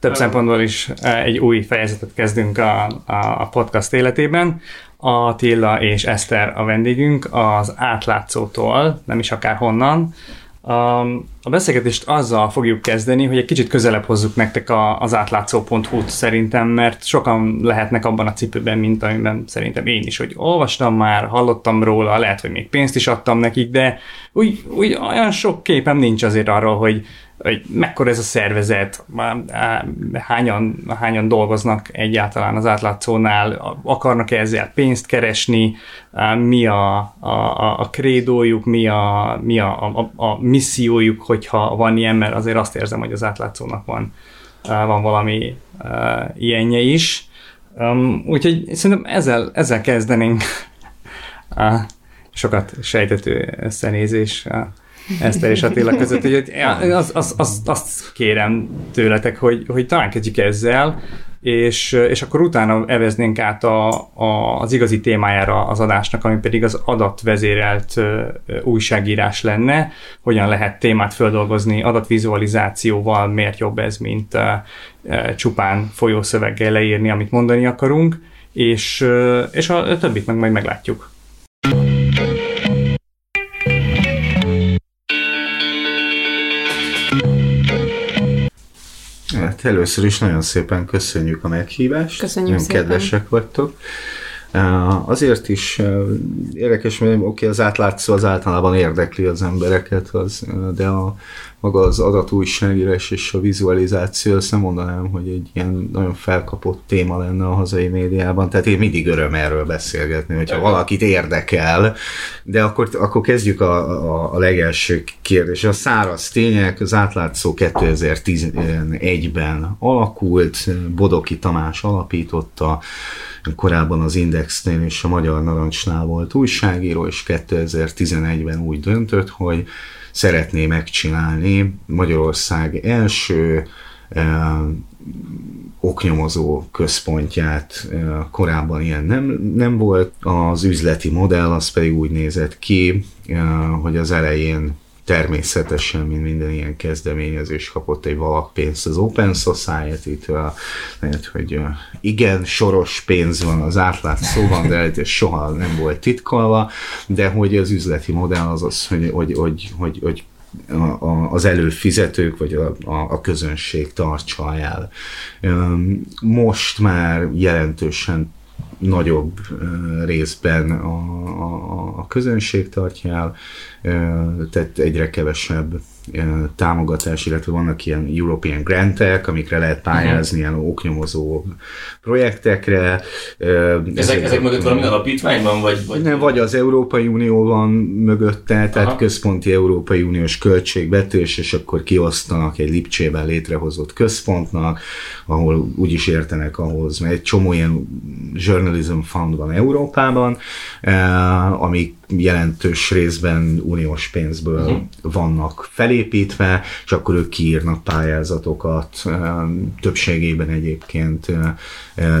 több szempontból is egy új fejezetet kezdünk a, a podcast életében. Attila és Eszter a vendégünk az átlátszótól, nem is akár honnan. A beszélgetést azzal fogjuk kezdeni, hogy egy kicsit közelebb hozzuk nektek az átlátszó.hu-t szerintem, mert sokan lehetnek abban a cipőben, mint amiben szerintem én is, hogy olvastam már, hallottam róla, lehet, hogy még pénzt is adtam nekik, de úgy, úgy olyan sok képem nincs azért arról, hogy, hogy mekkora ez a szervezet, hányan, hányan dolgoznak egyáltalán az átlátszónál, akarnak-e ezzel pénzt keresni, mi a, a, a krédójuk, mi, a, mi a, a, a missziójuk, hogyha van ilyen, mert azért azt érzem, hogy az átlátszónak van, van valami ilyenje is. Úgyhogy szerintem ezzel, ezzel kezdenénk sokat sejtető összenézés Eszter és Attila között, hogy az, az, az, azt kérem tőletek, hogy, hogy talán kezdjük ezzel, és, és akkor utána eveznénk át a, a, az igazi témájára az adásnak, ami pedig az adatvezérelt újságírás lenne, hogyan lehet témát földolgozni adatvizualizációval, miért jobb ez, mint uh, uh, csupán folyószöveggel leírni, amit mondani akarunk, és, és a többit meg majd meglátjuk. Hát először is nagyon szépen köszönjük a meghívást. Köszönjük nagyon szépen. kedvesek vagytok. Azért is érdekes, mert oké, okay, az átlátszó az általában érdekli az embereket, az, de a, maga az adatújságírás és a vizualizáció, azt nem mondanám, hogy egy ilyen nagyon felkapott téma lenne a hazai médiában, tehát én mindig öröm erről beszélgetni, hogyha valakit érdekel, de akkor, akkor kezdjük a, a, a legelső kérdés. A száraz tények, az átlátszó 2011-ben alakult, Bodoki Tamás alapította, korábban az Indexnél és a Magyar Narancsnál volt újságíró, és 2011-ben úgy döntött, hogy szeretné megcsinálni Magyarország első eh, oknyomozó központját eh, korábban ilyen nem, nem volt. Az üzleti modell az pedig úgy nézett ki, eh, hogy az elején természetesen, mint minden ilyen kezdeményezés kapott egy valak pénzt az Open Society-től, lehet, hogy igen, soros pénz van az átlátszóban, de ez soha nem volt titkolva, de hogy az üzleti modell az az, hogy, hogy, hogy, hogy, hogy az előfizetők vagy a, a, a közönség tartsa el. Most már jelentősen nagyobb részben a, a, a közönség tartja el, tehát egyre kevesebb támogatás, illetve vannak ilyen European grantek, amikre lehet pályázni, uh-huh. ilyen oknyomozó projektekre. Ezek, ezek mögött valami alapítvány van? Vagy, vagy... Nem, vagy az Európai Unió van mögötte, tehát Aha. központi Európai Uniós költségvetés, és akkor kiosztanak egy Lipcsében létrehozott központnak, ahol úgy is értenek ahhoz, mert egy csomó ilyen journalism fund van Európában, amik jelentős részben uniós pénzből uh-huh. vannak felépítve, és akkor ők kiírnak pályázatokat, többségében egyébként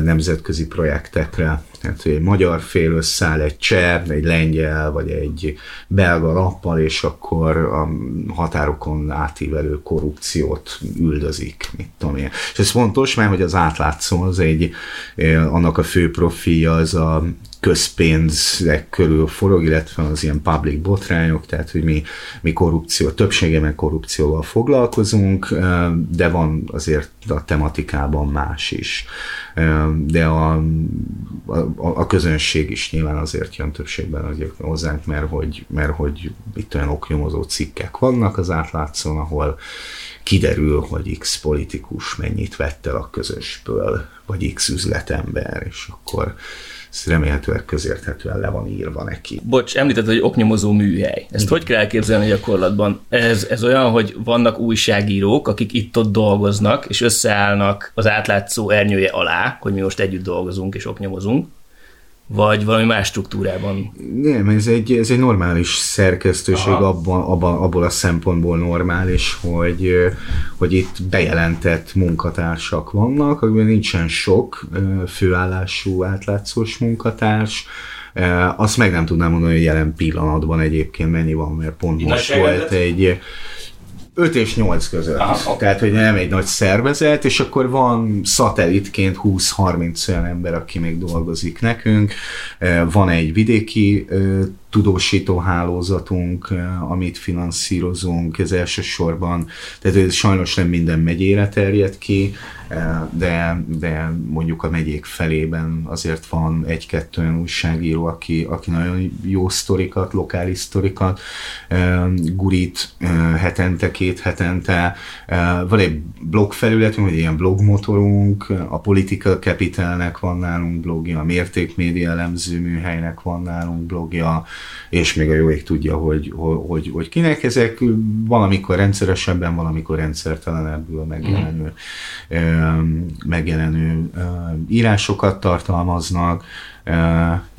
nemzetközi projektekre. Tehát egy magyar fél összeáll egy cseh, egy lengyel, vagy egy belga lappal, és akkor a határokon átívelő korrupciót üldözik, mit tudom én. És ez fontos, mert hogy az átlátszó az egy, annak a fő profilja az a közpénzek körül forog, illetve az ilyen public botrányok, tehát hogy mi, mi korrupció, többségében korrupcióval foglalkozunk, de van azért a tematikában más is. De a, a, a közönség is nyilván azért jön többségben azért hozzánk, mert hogy, mert hogy itt olyan oknyomozó cikkek vannak az átlátszón, ahol kiderül, hogy X politikus mennyit vett el a közösből, vagy X üzletember, és akkor ez remélhetőleg közérthetően le van írva neki. Bocs, említetted, hogy oknyomozó műhely. Ezt Igen. hogy kell elképzelni gyakorlatban? Ez, ez olyan, hogy vannak újságírók, akik itt-ott dolgoznak, és összeállnak az átlátszó ernyője alá, hogy mi most együtt dolgozunk és oknyomozunk, vagy valami más struktúrában? Nem, ez egy, ez egy normális szerkesztőség abban, abban, abból a szempontból normális, hogy, hogy itt bejelentett munkatársak vannak, akiben nincsen sok főállású átlátszós munkatárs, azt meg nem tudnám mondani, hogy jelen pillanatban egyébként mennyi van, mert pont most volt egy 5 és 8 között. Aha. Tehát, hogy nem egy nagy szervezet, és akkor van szatellitként 20-30 olyan ember, aki még dolgozik nekünk. Van egy vidéki tudósító hálózatunk, amit finanszírozunk, ez elsősorban, tehát ez sajnos nem minden megyére terjed ki, de, de mondjuk a megyék felében azért van egy-kettő olyan újságíró, aki, aki nagyon jó sztorikat, lokális sztorikat gurít hetente, két hetente. Van egy blog felületünk, egy ilyen blogmotorunk, a Political Capitalnek van nálunk blogja, a Mértékmédia elemző műhelynek van nálunk blogja, és még a jó ég tudja, hogy, hogy, hogy kinek ezek valamikor rendszeresebben, valamikor rendszertelenebbül megjelenő, mm. megjelenő írásokat tartalmaznak,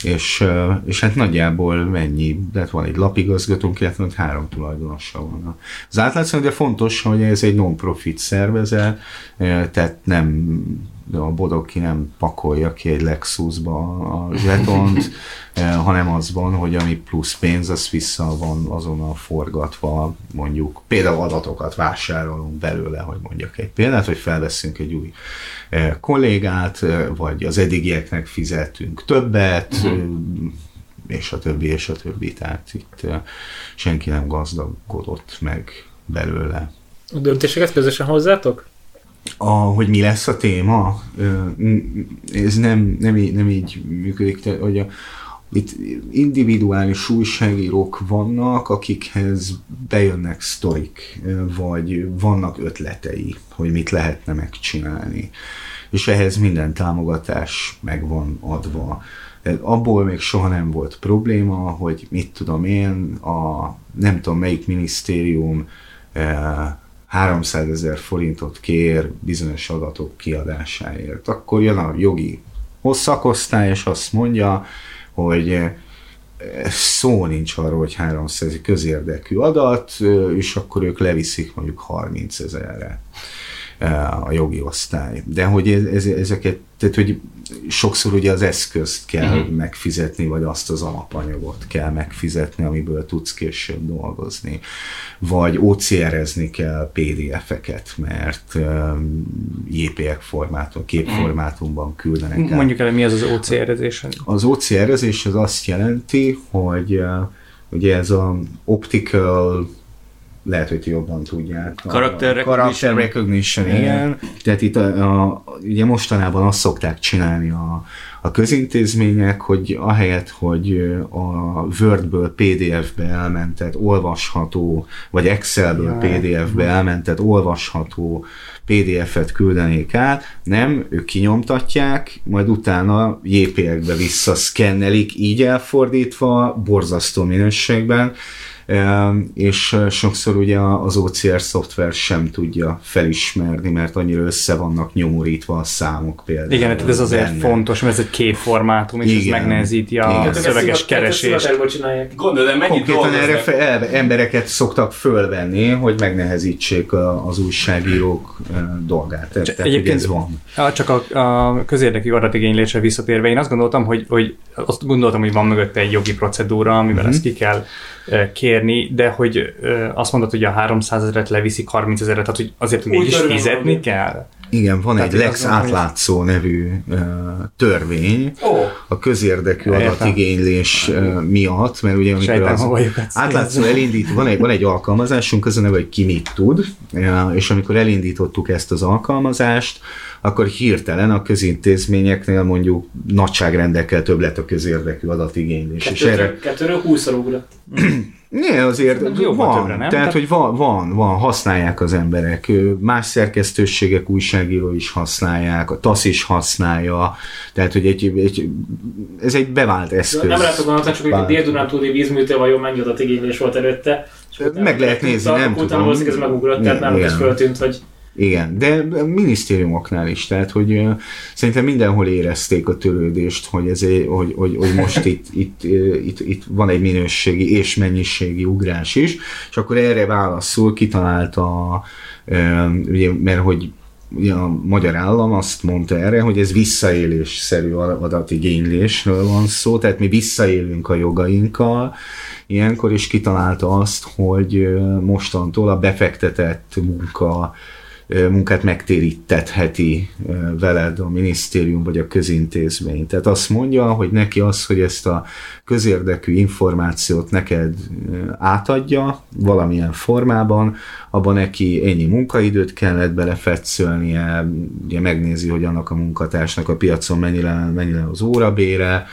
és, és hát nagyjából mennyi, de van egy lapigazgatónk, illetve három tulajdonosa van. Az átlátszó, de fontos, hogy ez egy non-profit szervezet, tehát nem a bodog ki nem pakolja ki egy Lexusba a zsetont, eh, hanem az van, hogy ami plusz pénz, az vissza van azonnal forgatva, mondjuk például adatokat vásárolunk belőle, hogy mondjak egy példát, hogy felveszünk egy új eh, kollégát, eh, vagy az eddigieknek fizetünk többet, uh-huh. és a többi, és a többi. Tehát itt senki nem gazdagodott meg belőle. A döntéseket közösen hozzátok? A, hogy mi lesz a téma, ez nem, nem, így, nem így működik, tehát, hogy a, itt individuális újságírók vannak, akikhez bejönnek sztorik, vagy vannak ötletei, hogy mit lehetne megcsinálni. És ehhez minden támogatás meg van adva. Abból még soha nem volt probléma, hogy mit tudom én, a nem tudom melyik minisztérium 300 ezer forintot kér bizonyos adatok kiadásáért. Akkor jön a jogi szakosztály, és azt mondja, hogy eh, szó nincs arról, hogy 300 közérdekű adat, eh, és akkor ők leviszik mondjuk 30 ezerre a jogi osztály. De hogy ez, ezeket, tehát hogy sokszor ugye az eszközt kell uh-huh. megfizetni, vagy azt az alapanyagot kell megfizetni, amiből tudsz később dolgozni. Vagy OCR-ezni kell PDF-eket, mert um, JPEG formátum, képformátumban küldenek el. Mondjuk el, mi az az OCR-ezés? Az OCR-ezés az azt jelenti, hogy uh, ugye ez a optical lehet, hogy ti jobban tudják. Character recognition. Character recognition, igen. Tehát itt a, a, ugye mostanában azt szokták csinálni a, a közintézmények, hogy ahelyett, hogy a Wordből PDF-be elmentett olvasható, vagy Excelből PDF-be elmentett olvasható PDF-et küldenék át, nem, ők kinyomtatják, majd utána JPEG-be visszaszkennelik, így elfordítva, borzasztó minőségben, és sokszor ugye az OCR szoftver sem tudja felismerni, mert annyira össze vannak nyomorítva a számok például. Igen, tehát ez azért benne. fontos, mert ez egy képformátum, és Igen. ez megnehezíti a Igen. szöveges keresést. Gondolom, mennyit Konkrétan erre fe, embereket szoktak fölvenni, hogy megnehezítsék az újságírók dolgát. Tehát, Egyébként ez van. Csak a, a közérdekű adatigénylésre visszatérve, én azt gondoltam, hogy, hogy azt gondoltam, hogy van mögötte egy jogi procedúra, amivel uh-huh. ezt ki kell kérni, de hogy azt mondod, hogy a 300 ezeret leviszik 30 ezeret, tehát hogy azért mégis fizetni valami. kell? Igen, van Tehát egy Lex átlátszó nevű uh, törvény oh. a közérdekű adatigénylés uh, miatt, mert ugye amikor Sejtem, az átlátszó elindít, van egy, van egy alkalmazásunk, az a neve, hogy ki mit tud, és amikor elindítottuk ezt az alkalmazást, akkor hirtelen a közintézményeknél mondjuk nagyságrendekkel több lett a közérdekű adatigénylés. Kettő, és erre... Kettőről húszszor ugrott. Ne, azért van, többre, nem? tehát hogy van, van, van, használják az emberek, más szerkesztőségek, újságíró is használják, a TASZ is használja, tehát hogy egy, egy, ez egy bevált eszköz. Nem látok gondolni, csak hogy a Dél-Dunántúli vízműtől vajon mennyi adatigénylés volt előtte. Meg lehet nézni, nem tudom. Utána ez megugrott, tehát nem is föltűnt, hogy igen, de minisztériumoknál is, tehát hogy uh, szerintem mindenhol érezték a törődést, hogy, ez hogy, hogy, hogy most itt, itt, itt, itt van egy minőségi és mennyiségi ugrás is, és akkor erre válaszul kitalálta, uh, ugye, mert hogy ugye a magyar állam azt mondta erre, hogy ez visszaélésszerű adatigénylésről van szó, tehát mi visszaélünk a jogainkkal, ilyenkor is kitalálta azt, hogy mostantól a befektetett munka munkát megtérítetheti veled a minisztérium vagy a közintézmény. Tehát azt mondja, hogy neki az, hogy ezt a közérdekű információt neked átadja valamilyen formában, abban neki ennyi munkaidőt kellett belefetszölnie, ugye megnézi, hogy annak a munkatársnak a piacon mennyire, mennyire az órabére,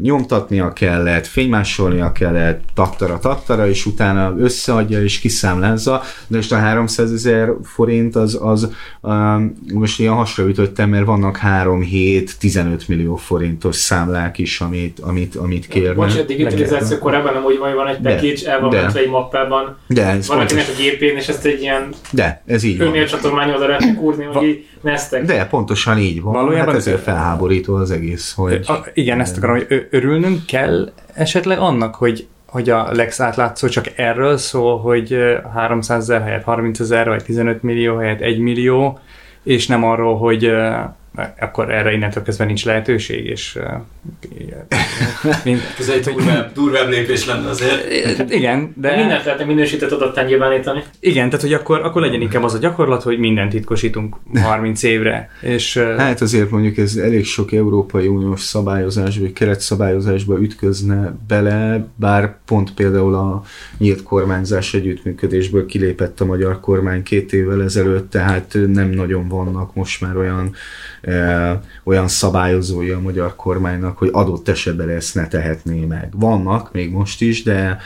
nyomtatnia kellett, fénymásolnia kellett, tattara, tattara, és utána összeadja és kiszámlázza, de most a 300 ezer forint az, az um, most ilyen hasraütöttem, mert vannak 3, 7, 15 millió forintos számlák is, amit, amit, amit kérnek. Bocs, a digitalizáció korábban nem úgy van, egy package, el van mentve egy mappában, de, ez van akinek a gépén, és ezt egy ilyen de, ez így van. csatolmány oda lehetne kúrni, hogy így neztek. De, pontosan így van. Valójában hát ezért felháborító az egész, hogy... A, igen, ezt akarom, hogy örülnünk kell esetleg annak, hogy hogy a Lex átlátszó csak erről szól, hogy 300 ezer helyett 30 ezer, vagy 15 millió helyett 1 millió, és nem arról, hogy akkor erre innentől kezdve nincs lehetőség, és mint, Ez egy durvább, durvább lépés lenne azért. Igen, de... Mindent lehetne minősített adattán nyilvánítani. Igen, tehát hogy akkor, akkor legyen inkább az a gyakorlat, hogy mindent titkosítunk 30 évre. És, hát azért mondjuk ez elég sok Európai Uniós szabályozás, vagy keretszabályozásba ütközne bele, bár pont például a nyílt kormányzás együttműködésből kilépett a magyar kormány két évvel ezelőtt, tehát nem nagyon vannak most már olyan olyan szabályozója a magyar kormánynak, hogy adott esetben ezt ne tehetné meg. Vannak még most is, de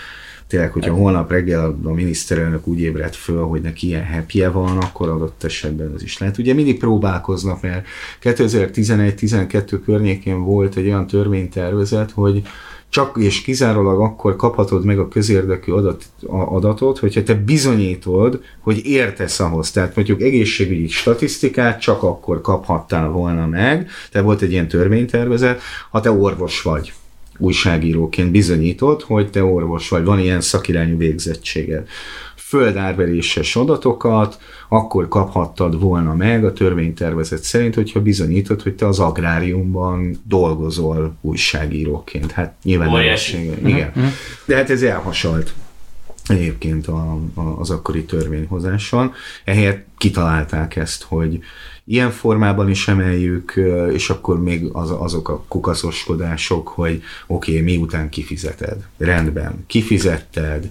tényleg, hogyha holnap reggel a miniszterelnök úgy ébred föl, hogy neki ilyen happy van, akkor adott esetben ez is lehet. Ugye mindig próbálkoznak, mert 2011-12 környékén volt egy olyan törvénytervezet, hogy csak és kizárólag akkor kaphatod meg a közérdekű adat, adatot, hogyha te bizonyítod, hogy értesz ahhoz. Tehát mondjuk egészségügyi statisztikát csak akkor kaphattál volna meg, te volt egy ilyen törvénytervezet, ha te orvos vagy. Újságíróként bizonyítod, hogy te orvos vagy, van ilyen szakirányú végzettséged földárveréses adatokat, akkor kaphattad volna meg a törvénytervezet szerint, hogyha bizonyítod, hogy te az agráriumban dolgozol újságíróként. Hát nyilván Igen. Mhm. De hát ez elhasalt egyébként a, a, az akkori törvényhozáson. Ehelyett kitalálták ezt, hogy ilyen formában is emeljük, és akkor még az, azok a kukaszoskodások, hogy oké, okay, miután kifizeted. Rendben, kifizetted,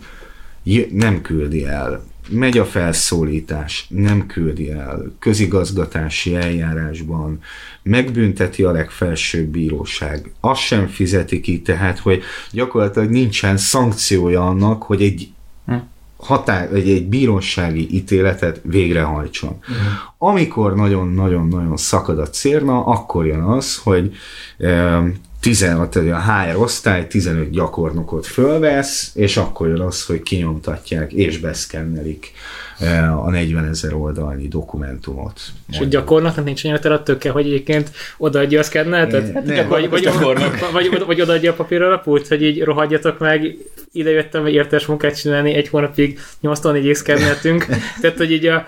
nem küldi el. Megy a felszólítás, nem küldi el. Közigazgatási eljárásban megbünteti a legfelsőbb bíróság. Azt sem fizeti ki, tehát, hogy gyakorlatilag nincsen szankciója annak, hogy egy hm. határ, egy, egy bírósági ítéletet végrehajtson. Uh-huh. Amikor nagyon-nagyon-nagyon szakad a cérna, akkor jön az, hogy 16, a HR osztály 15 gyakornokot fölvesz, és akkor jön az, hogy kinyomtatják és beszkennelik a 40 ezer oldalnyi dokumentumot. És a gyakornoknak nincs olyan a hogy egyébként odaadja a szkennetet? Hát, nem, vagy, vagy. Vagy, vagy, vagy odaadja a papíralapút, hogy így rohadjatok meg, ide jöttem értes munkát csinálni, egy hónapig 84 szkenneltünk, tehát hogy így a,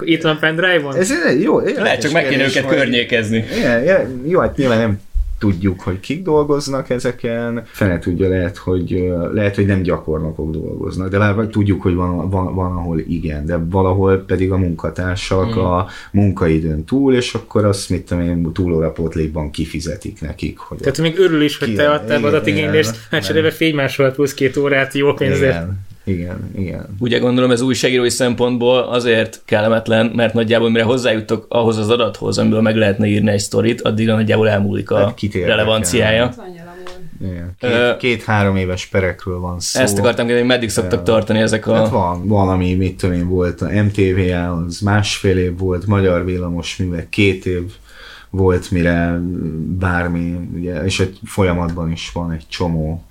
itt van pendrive-on. Ez jó, jó Lehet csak meg kéne őket környékezni. Igen, jó, hát nyilván nem tudjuk, hogy kik dolgoznak ezeken, fene tudja, lehet, hogy, lehet, hogy nem gyakornokok dolgoznak, de már tudjuk, hogy van, van, van ahol igen, de valahol pedig a munkatársak mm. a munkaidőn túl, és akkor azt, mit tudom én, túlórapótlékban kifizetik nekik. Hogy Tehát még örül is, hogy te adtál adatigénylést, hát cserébe fénymásolat plusz két órát jó pénzért. Igen. Igen, igen. Ugye gondolom ez újságírói szempontból azért kellemetlen, mert nagyjából mire hozzájutok ahhoz az adathoz, amiből meg lehetne írni egy sztorit, addig nagyjából elmúlik a hát relevanciája. Két, két-három éves perekről van szó. Ezt akartam kérdezni, meddig szoktak tartani ezek a... Hát van, valami, mit tudom én, volt a MTV az másfél év volt, Magyar Villamos mivel két év volt, mire bármi, ugye, és egy folyamatban is van egy csomó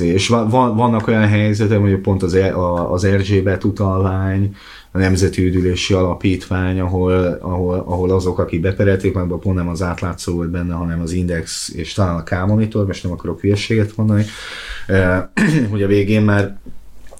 és van, vannak olyan helyzetek, hogy pont az, e- az Erzsébet utalvány, a Nemzeti Üdülési Alapítvány, ahol, ahol, ahol azok, akik beperelték, meg pont nem az átlátszó volt benne, hanem az Index és talán a K-monitor, most nem akarok hülyeséget mondani, hogy a végén már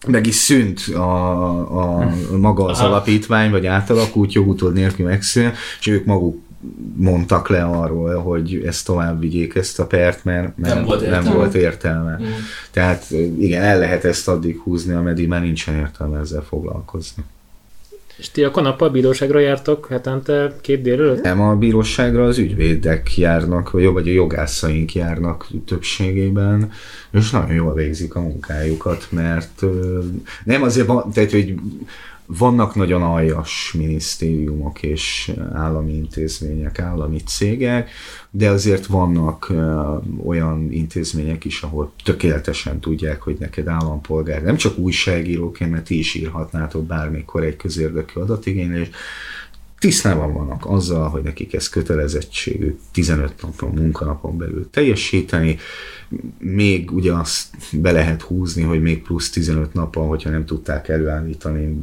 meg is szűnt a, a maga az Aha. alapítvány, vagy átalakult jogutód nélkül megszűnt, és ők maguk mondtak le arról, hogy ezt tovább vigyék ezt a pert, mert, mert nem, volt értelme. nem volt értelme. Mm. Tehát igen, el lehet ezt addig húzni, ameddig már nincsen értelme ezzel foglalkozni. És ti akkor nappal bíróságra jártok hetente két délelőtt? Nem, a bíróságra az ügyvédek járnak, vagy, vagy a jogászaink járnak többségében, és nagyon jól végzik a munkájukat, mert nem azért van, tehát, hogy vannak nagyon aljas minisztériumok és állami intézmények, állami cégek, de azért vannak olyan intézmények is, ahol tökéletesen tudják, hogy neked állampolgár, nem csak újságíróként, mert ti is írhatnátok bármikor egy közérdekű adatigénylés, tisztában vannak azzal, hogy nekik ez kötelezettségük 15 napon, munkanapon belül teljesíteni, még ugye azt be lehet húzni, hogy még plusz 15 napon, hogyha nem tudták előállítani,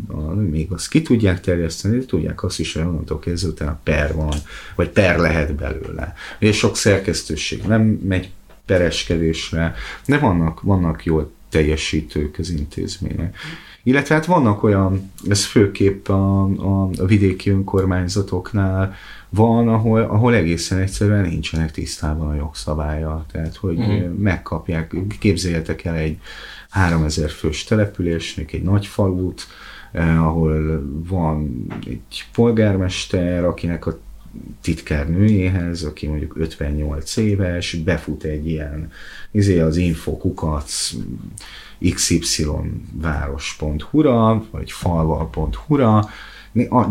még azt ki tudják terjeszteni, de tudják azt is, hogy onnantól kezdve utána per van, vagy per lehet belőle. Ugye sok szerkesztőség nem megy pereskedésre, de vannak, vannak jól teljesítők az intézmények. Illetve hát vannak olyan, ez főképp a, a, a vidéki önkormányzatoknál van, ahol, ahol egészen egyszerűen nincsenek tisztában a jogszabálya. Tehát, hogy mm. megkapják, képzeljetek el egy 3000 fős településnek, egy nagy falut, eh, ahol van egy polgármester, akinek a titkárnőjéhez, aki mondjuk 58 éves, befut egy ilyen, izé az infokukac xyváros.hu-ra, vagy falval.hu-ra,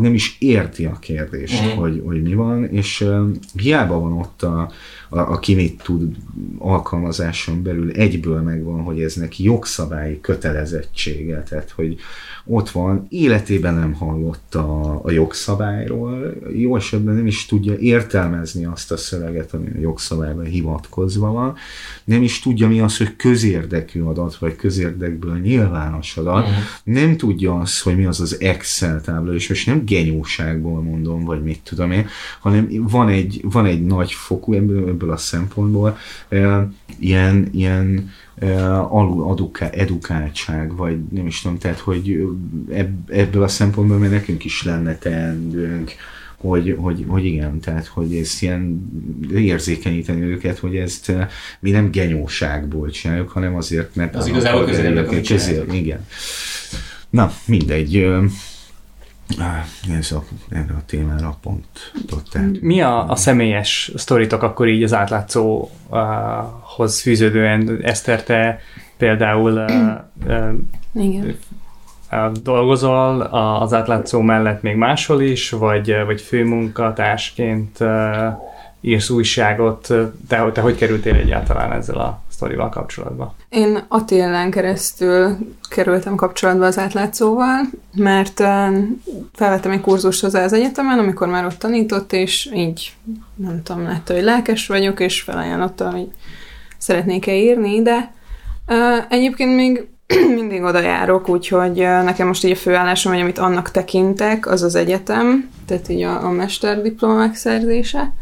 nem is érti a kérdést, uh-huh. hogy, hogy mi van, és hiába van ott a, a, aki mit tud alkalmazáson belül, egyből megvan, hogy ez neki jogszabályi kötelezettsége, tehát hogy ott van, életében nem hallott a, a jogszabályról, jó esetben nem is tudja értelmezni azt a szöveget, ami a jogszabályban hivatkozva van, nem is tudja mi az, hogy közérdekű adat, vagy közérdekből nyilvános adat, uh-huh. nem tudja azt, hogy mi az az Excel tábla, és most nem genyóságból mondom, vagy mit tudom én, hanem van egy, van egy nagy fokú ebből, ebből a szempontból, ilyen, ilyen alul edukáltság, vagy nem is tudom, tehát, hogy ebből a szempontból mert nekünk is lenne teendőnk, hogy, hogy, hogy igen, tehát hogy ezt ilyen érzékenyíteni őket, hogy ezt mi nem genyóságból csináljuk, hanem azért, mert az igazából közérdek, Igen. Na, mindegy. Ez a, erre a témára pont tehát. Mi a, a személyes sztoritok akkor így az átlátszóhoz fűződően? Eszter, te például Igen. dolgozol az átlátszó mellett még máshol is, vagy, vagy főmunkatársként írsz újságot, te, te hogy kerültél egyáltalán ezzel a sztorival kapcsolatban? Én Attillán keresztül kerültem kapcsolatba az átlátszóval, mert felvettem egy kurzust hozzá az egyetemen, amikor már ott tanított, és így nem tudom, látta, hogy lelkes vagyok, és felajánlotta, hogy szeretnék-e írni, de egyébként még mindig oda járok, úgyhogy nekem most így a főállásom, hogy amit annak tekintek, az az egyetem, tehát így a, a mesterdiploma megszerzése.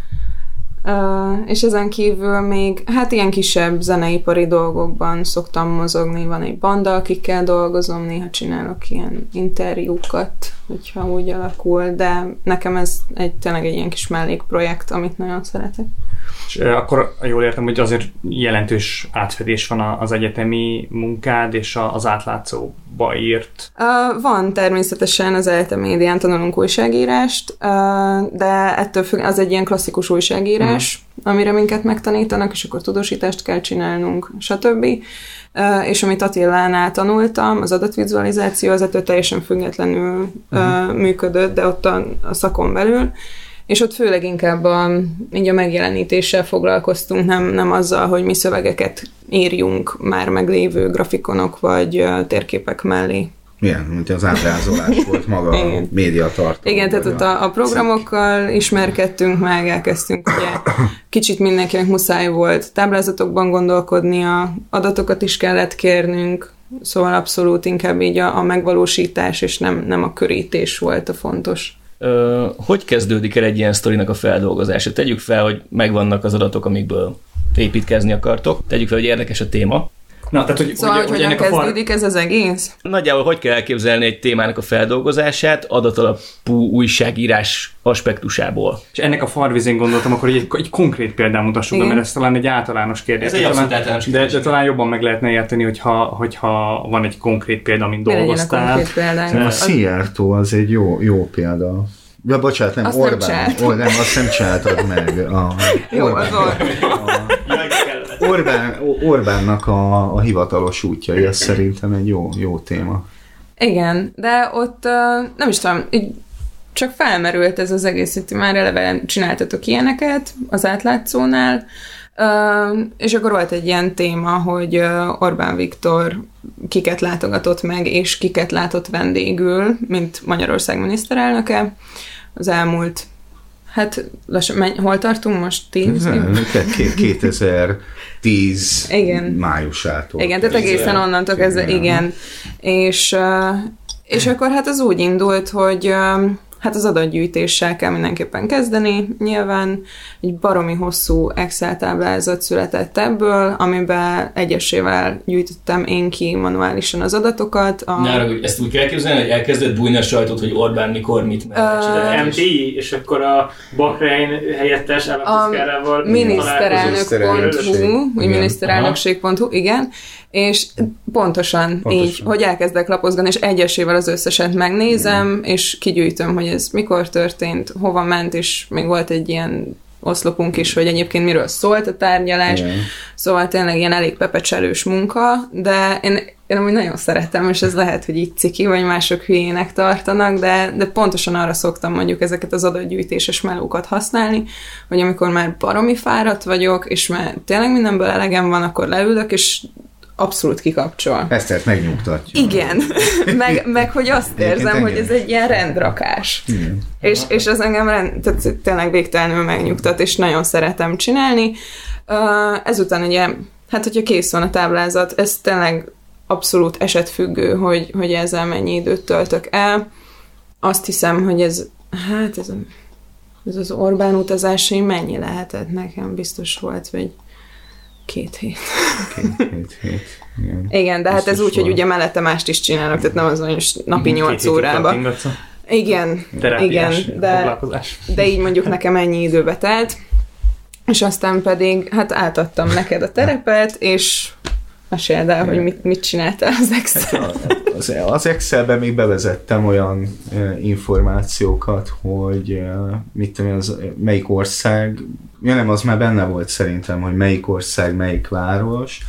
És ezen kívül még, hát ilyen kisebb zeneipari dolgokban szoktam mozogni, van egy banda, akikkel dolgozom, néha csinálok ilyen interjúkat, hogyha úgy alakul, de nekem ez egy tényleg egy ilyen kis mellékprojekt, amit nagyon szeretek. És akkor jól értem, hogy azért jelentős átfedés van az egyetemi munkád és az átlátszóba írt. Uh, van természetesen az egyetemi médián tanulunk újságírást, uh, de ettől függ, az egy ilyen klasszikus újságírás, uh-huh. amire minket megtanítanak, és akkor tudósítást kell csinálnunk, stb. Uh, és amit Attilánál tanultam, az adatvizualizáció, az ettől teljesen függetlenül uh-huh. működött, de ott a, a szakon belül, és ott főleg inkább a, így a megjelenítéssel foglalkoztunk, nem, nem azzal, hogy mi szövegeket írjunk már meglévő grafikonok vagy térképek mellé. Igen, mint az ábrázolás volt maga a média tartalom. Igen, tehát ott a, a programokkal ismerkedtünk meg, elkezdtünk ugye kicsit mindenkinek muszáj volt táblázatokban gondolkodni, a adatokat is kellett kérnünk, szóval abszolút inkább így a, a megvalósítás, és nem, nem a körítés volt a fontos hogy kezdődik el egy ilyen sztorinak a feldolgozása? Tegyük fel, hogy megvannak az adatok, amikből építkezni akartok. Tegyük fel, hogy érdekes a téma. Na, tehát, hogy, Szóval, hogy, hogy hogyan ennek a far... kezdődik ez az egész? Nagyjából hogy kell elképzelni egy témának a feldolgozását adatalapú újságírás aspektusából? És ennek a farvizén gondoltam, akkor egy, egy konkrét példát mutassuk be, Igen. mert ez talán egy általános kérdés. Ez egy De talán, általános de, kérdés. de talán jobban meg lehetne érteni, hogyha, hogyha van egy konkrét példa, mint Mi a dolgoztál. A Az- Szijjártó az egy jó, jó példa. Ja, bocsánat, nem, Azt nem Orbán. csináltam. Or, nem, azt nem csináltad meg. A, Jó, az Orbán. Orbán, Orbánnak a, a hivatalos útjai, ez szerintem egy jó, jó téma. Igen, de ott nem is tudom, így csak felmerült ez az egész, hogy már eleve csináltatok ilyeneket az átlátszónál, és akkor volt egy ilyen téma, hogy Orbán Viktor kiket látogatott meg, és kiket látott vendégül, mint Magyarország miniszterelnöke az elmúlt Hát, lassan, menj, hol tartunk most? Tíz? év? 2010 Igen. májusától. Igen, tehát egészen onnantól kezdve, igen. És, uh, és akkor hát az úgy indult, hogy hát az adatgyűjtéssel kell mindenképpen kezdeni. Nyilván egy baromi hosszú Excel táblázat született ebből, amiben egyesével gyűjtöttem én ki manuálisan az adatokat. A, Nára, hogy ezt úgy kell képzelni, hogy elkezdett bújni a sajtót, hogy Orbán mikor mit mer Ö, csinálni. MTI, és akkor a Bahrein helyettes államtitkárával miniszterelnök.hu, miniszterelnökség.hu, igen, és pontosan, Pontosan. így, hogy elkezdek lapozgatni, és egyesével az összeset megnézem, és kigyűjtöm, hogy ez mikor történt, hova ment, és még volt egy ilyen oszlopunk is, hogy egyébként miről szólt a tárgyalás, Igen. szóval tényleg ilyen elég pepecselős munka, de én, én amúgy nagyon szeretem, és ez lehet, hogy így ciki, vagy mások hülyének tartanak, de, de pontosan arra szoktam mondjuk ezeket az adatgyűjtéses melókat használni, hogy amikor már baromi fáradt vagyok, és már tényleg mindenből elegem van, akkor leülök, és abszolút kikapcsol. Esztert megnyugtatjuk. Igen, meg, meg hogy azt érzem, hogy ez egy ilyen rendrakás. Igen. És, és az engem rend, tehát tényleg végtelenül megnyugtat, és nagyon szeretem csinálni. Ezután ugye, hát hogyha kész van a táblázat, ez tényleg abszolút esetfüggő, hogy, hogy ezzel mennyi időt töltök el. Azt hiszem, hogy ez, hát ez, a- ez az Orbán utazásai mennyi lehetett nekem, biztos volt, vagy két hét. Két, két hét. Igen. Igen, de hát ez úgy, hogy volt. ugye mellette mást is csinálok, tehát nem az, hogy napi Két 8 hétig órába. kattingatsz a Igen, Terápiás igen, de, de így mondjuk nekem ennyi időbe telt, és aztán pedig hát átadtam neked a terepet, és meséld el, hogy mit, mit csináltál az Excel. Az, az Excelben még bevezettem olyan információkat, hogy mit tudom, az, melyik ország, ja nem, az már benne volt szerintem, hogy melyik ország, melyik város,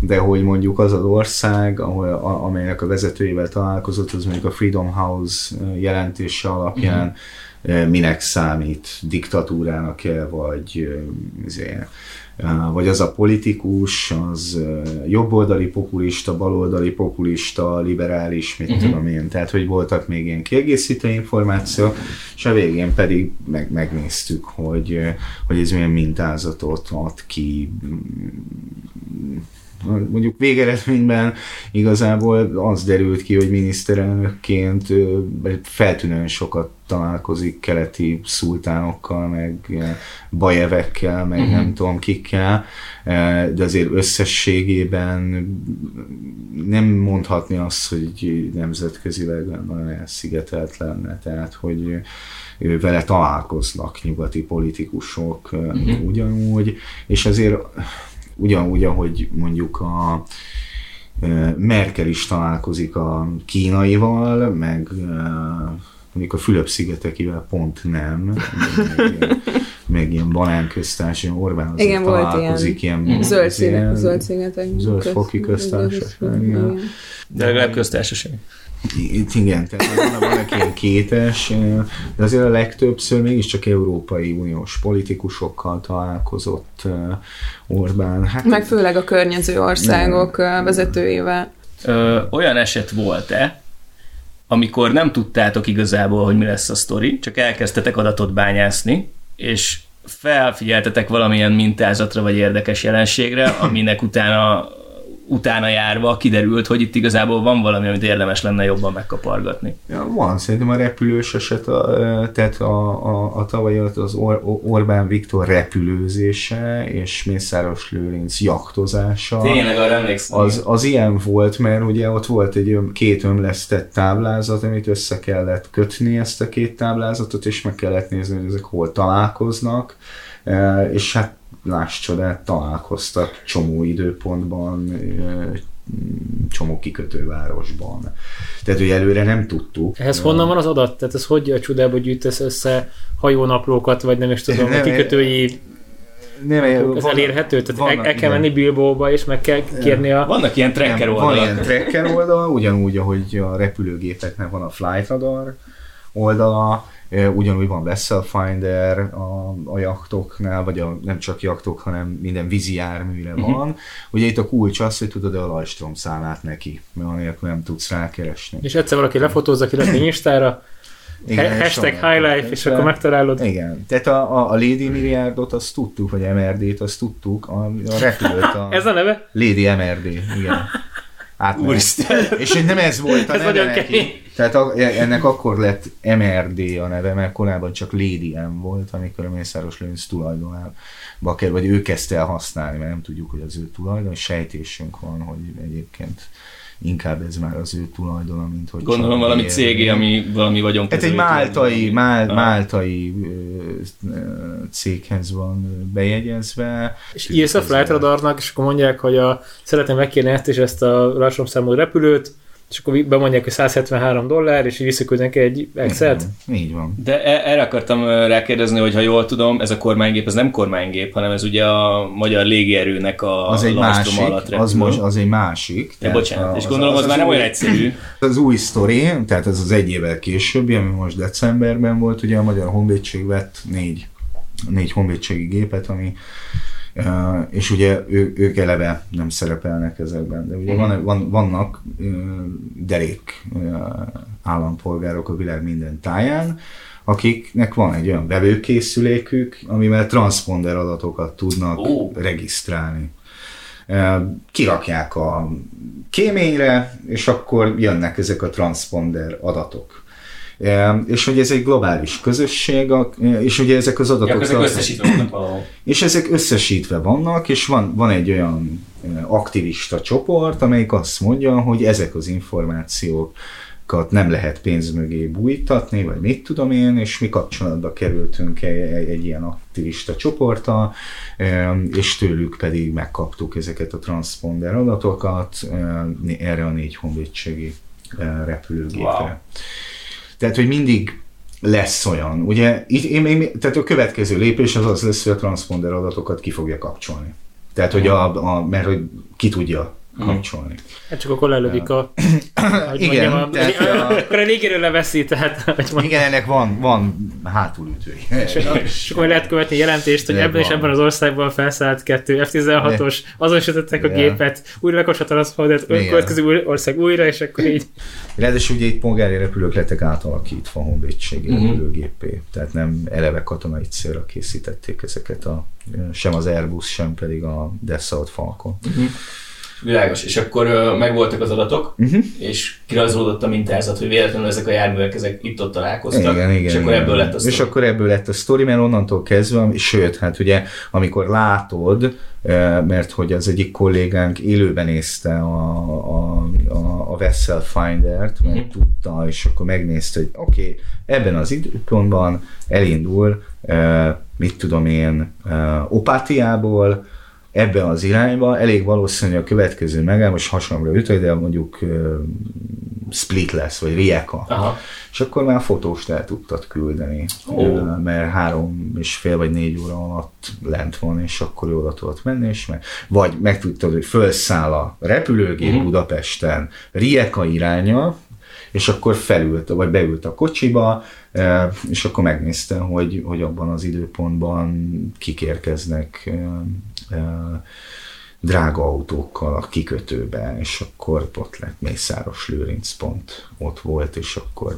de hogy mondjuk az az ország, ahol, a, amelynek a vezetőjével találkozott, az mondjuk a Freedom House jelentése alapján e, minek számít, diktatúrának-e, vagy e, izé, vagy az a politikus, az ö, jobboldali populista, baloldali populista, liberális, mit uh-huh. tudom én. Tehát, hogy voltak még ilyen kiegészítő információk, és a végén pedig meg, megnéztük, hogy, ö, hogy ez milyen mintázatot ad ki. Mondjuk végeredményben igazából az derült ki, hogy miniszterelnökként feltűnően sokat találkozik keleti szultánokkal, meg bajevekkel, meg uh-huh. nem tudom kikkel, eh, de azért összességében nem mondhatni azt, hogy nemzetközileg nagyon elszigetelt lenne, tehát hogy vele találkoznak nyugati politikusok uh-huh. ugyanúgy, és azért ugyanúgy, ahogy mondjuk a eh, Merkel is találkozik a kínaival, meg mondjuk a Fülöp-szigetekivel pont nem, meg, meg ilyen banánköztársaság, Orbán azért Igen, volt találkozik ilyen, ilyen zöld, színe, ilyen- zöld szigetek. zöld foki köztársaság, igen. De legalább köztársaság. Itt igen, tehát van, vannak ilyen kétes, eh, de azért a legtöbbször mégiscsak Európai Uniós politikusokkal találkozott eh, Orbán. Hát, Meg főleg a környező országok ö, vezetőivel. Ö, olyan eset volt-e, amikor nem tudtátok igazából, hogy mi lesz a sztori, csak elkezdtetek adatot bányászni, és felfigyeltetek valamilyen mintázatra vagy érdekes jelenségre, aminek utána utána járva kiderült, hogy itt igazából van valami, amit érdemes lenne jobban megkapargatni. Ja, van, szerintem a repülős eset, a, tehát a, a, a tavalyi az Or, Orbán Viktor repülőzése és Mészáros Lőrinc jaktozása. Tényleg arra emlékszem. Az, az ilyen volt, mert ugye ott volt egy két ömlesztett táblázat, amit össze kellett kötni ezt a két táblázatot, és meg kellett nézni, hogy ezek hol találkoznak, és hát láss csodát, találkoztak csomó időpontban, csomó kikötővárosban. Tehát, hogy előre nem tudtuk. Ehhez honnan van az adat? Tehát ez hogy a csodába gyűjtesz össze hajónaplókat, vagy nem is tudom, nem, a kikötői nem, ez van, elérhető? Tehát vannak, el, el kell menni Bilbóba, és meg kell kérni a... Vannak ilyen tracker oldalak. Van ilyen tracker oldal, ugyanúgy, ahogy a repülőgépeknek van a flight radar oldala, Ugyanúgy van Vessel Finder a, a jachtoknál, vagy a, nem csak jachtok, hanem minden vízi járműre mhm. van. Uh-huh. Ugye itt a kulcs az, hogy tudod a Lajstrom számát neki, mert anélkül nem tudsz rákeresni. És egyszer valaki lefotózza, ki lesz Instára, igen, Hashtag Highlife, és akkor megtalálod. Igen. Tehát a, a, a Lady Milliárdot azt tudtuk, vagy MRD-t azt tudtuk, a, a repülőt. A Ez a neve? Lady MRD, igen. Úristen. És nem ez volt a neve neki. Tehát a, ennek akkor lett MRD a neve, mert korábban csak Lady M volt, amikor a Mészáros Lőnc tulajdonába kerül, vagy ő kezdte el használni, mert nem tudjuk, hogy az ő tulajdon, sejtésünk van, hogy egyébként inkább ez már az ő tulajdona, mint hogy... Gondolom valami cégé, ami valami vagyon Hát egy máltai, mál, ah. máltai céghez van bejegyezve. És írsz a Flight Radarnak, és akkor mondják, hogy a, szeretném megkérni ezt és ezt a lassom számú repülőt, és akkor bemondják, hogy 173 dollár, és így visszaküldnek egy Excel-t. Így van. De e- erre akartam rákérdezni, hogy ha jól tudom, ez a kormánygép, ez nem kormánygép, hanem ez ugye a magyar légierőnek a az egy másik, alatt az, most, az egy másik. Ja, bocsánat, a, és gondolom az, az, az már nem olyan egyszerű. Az új sztori, tehát ez az egy évvel későbbi, ami most decemberben volt, ugye a Magyar Honvédség vett négy, négy honvédségi gépet, ami és ugye ő, ők eleve nem szerepelnek ezekben, de ugye van, van, vannak derék állampolgárok a világ minden táján, akiknek van egy olyan vevőkészülékük, amivel transponder adatokat tudnak oh. regisztrálni. Kirakják a kéményre, és akkor jönnek ezek a transponder adatok. És hogy ez egy globális közösség, és ugye ezek az adatok... Ja, ezek összesítve vannak valahol. És ezek összesítve vannak, és van, van egy olyan aktivista csoport, amelyik azt mondja, hogy ezek az információk nem lehet pénz mögé bújtatni, vagy mit tudom én, és mi kapcsolatba kerültünk egy, egy, egy ilyen aktivista csoporttal, és tőlük pedig megkaptuk ezeket a transponder adatokat erre a négy honvédségi repülőgépre. Wow. Tehát, hogy mindig lesz olyan. Ugye, így, én, én, tehát a következő lépés az az lesz, hogy a transponder adatokat ki fogja kapcsolni. Tehát, hogy a, a mert hogy ki tudja. Kapcsolni. Hát csak akkor lelövik a... igen, mondjam, a, tehát a, akkor a légéről leveszi, tehát... Igen, ennek van, van hátulütői. És, és akkor lehet követni jelentést, hogy ebben és ebben az országban felszállt kettő F-16-os, azonosították a gépet, újra lekoshatal az holdet, következő ország újra, és akkor így... Ráadásul ugye itt polgári repülők lettek átalakítva a honvédségi uh-huh. repülőgépé, tehát nem eleve katonai célra készítették ezeket a, sem az Airbus, sem pedig a Dassault Falcon. Uh-huh. Világos, és akkor uh, megvoltak az adatok, uh-huh. és kirajzolódott a mintázat, hogy véletlenül ezek a járművek ezek itt-ott találkoztak, igen, igen, és akkor ebből lett a sztori. És akkor ebből lett a sztori, mert onnantól kezdve, sőt, hát ugye, amikor látod, mert hogy az egyik kollégánk élőben nézte a, a, a, a Vessel Finder-t, mert uh-huh. tudta, és akkor megnézte, hogy oké, okay, ebben az időpontban elindul, mit tudom én, Opátiából, ebbe az irányba, elég valószínű, hogy a következő megállás hasonlóra ütök, de mondjuk uh, split lesz, vagy rieka. Aha. És akkor már fotóst el tudtad küldeni, oh. mert három és fél vagy négy óra alatt lent van, és akkor ő oda tudott menni, és meg, vagy megtudtad, hogy felszáll a repülőgép uh-huh. Budapesten Rieka iránya, és akkor felült, vagy beült a kocsiba, és akkor megnézte, hogy, hogy abban az időpontban kik érkeznek drága autókkal a kikötőbe, és akkor ott lett Mészáros Lőrinc pont ott volt, és akkor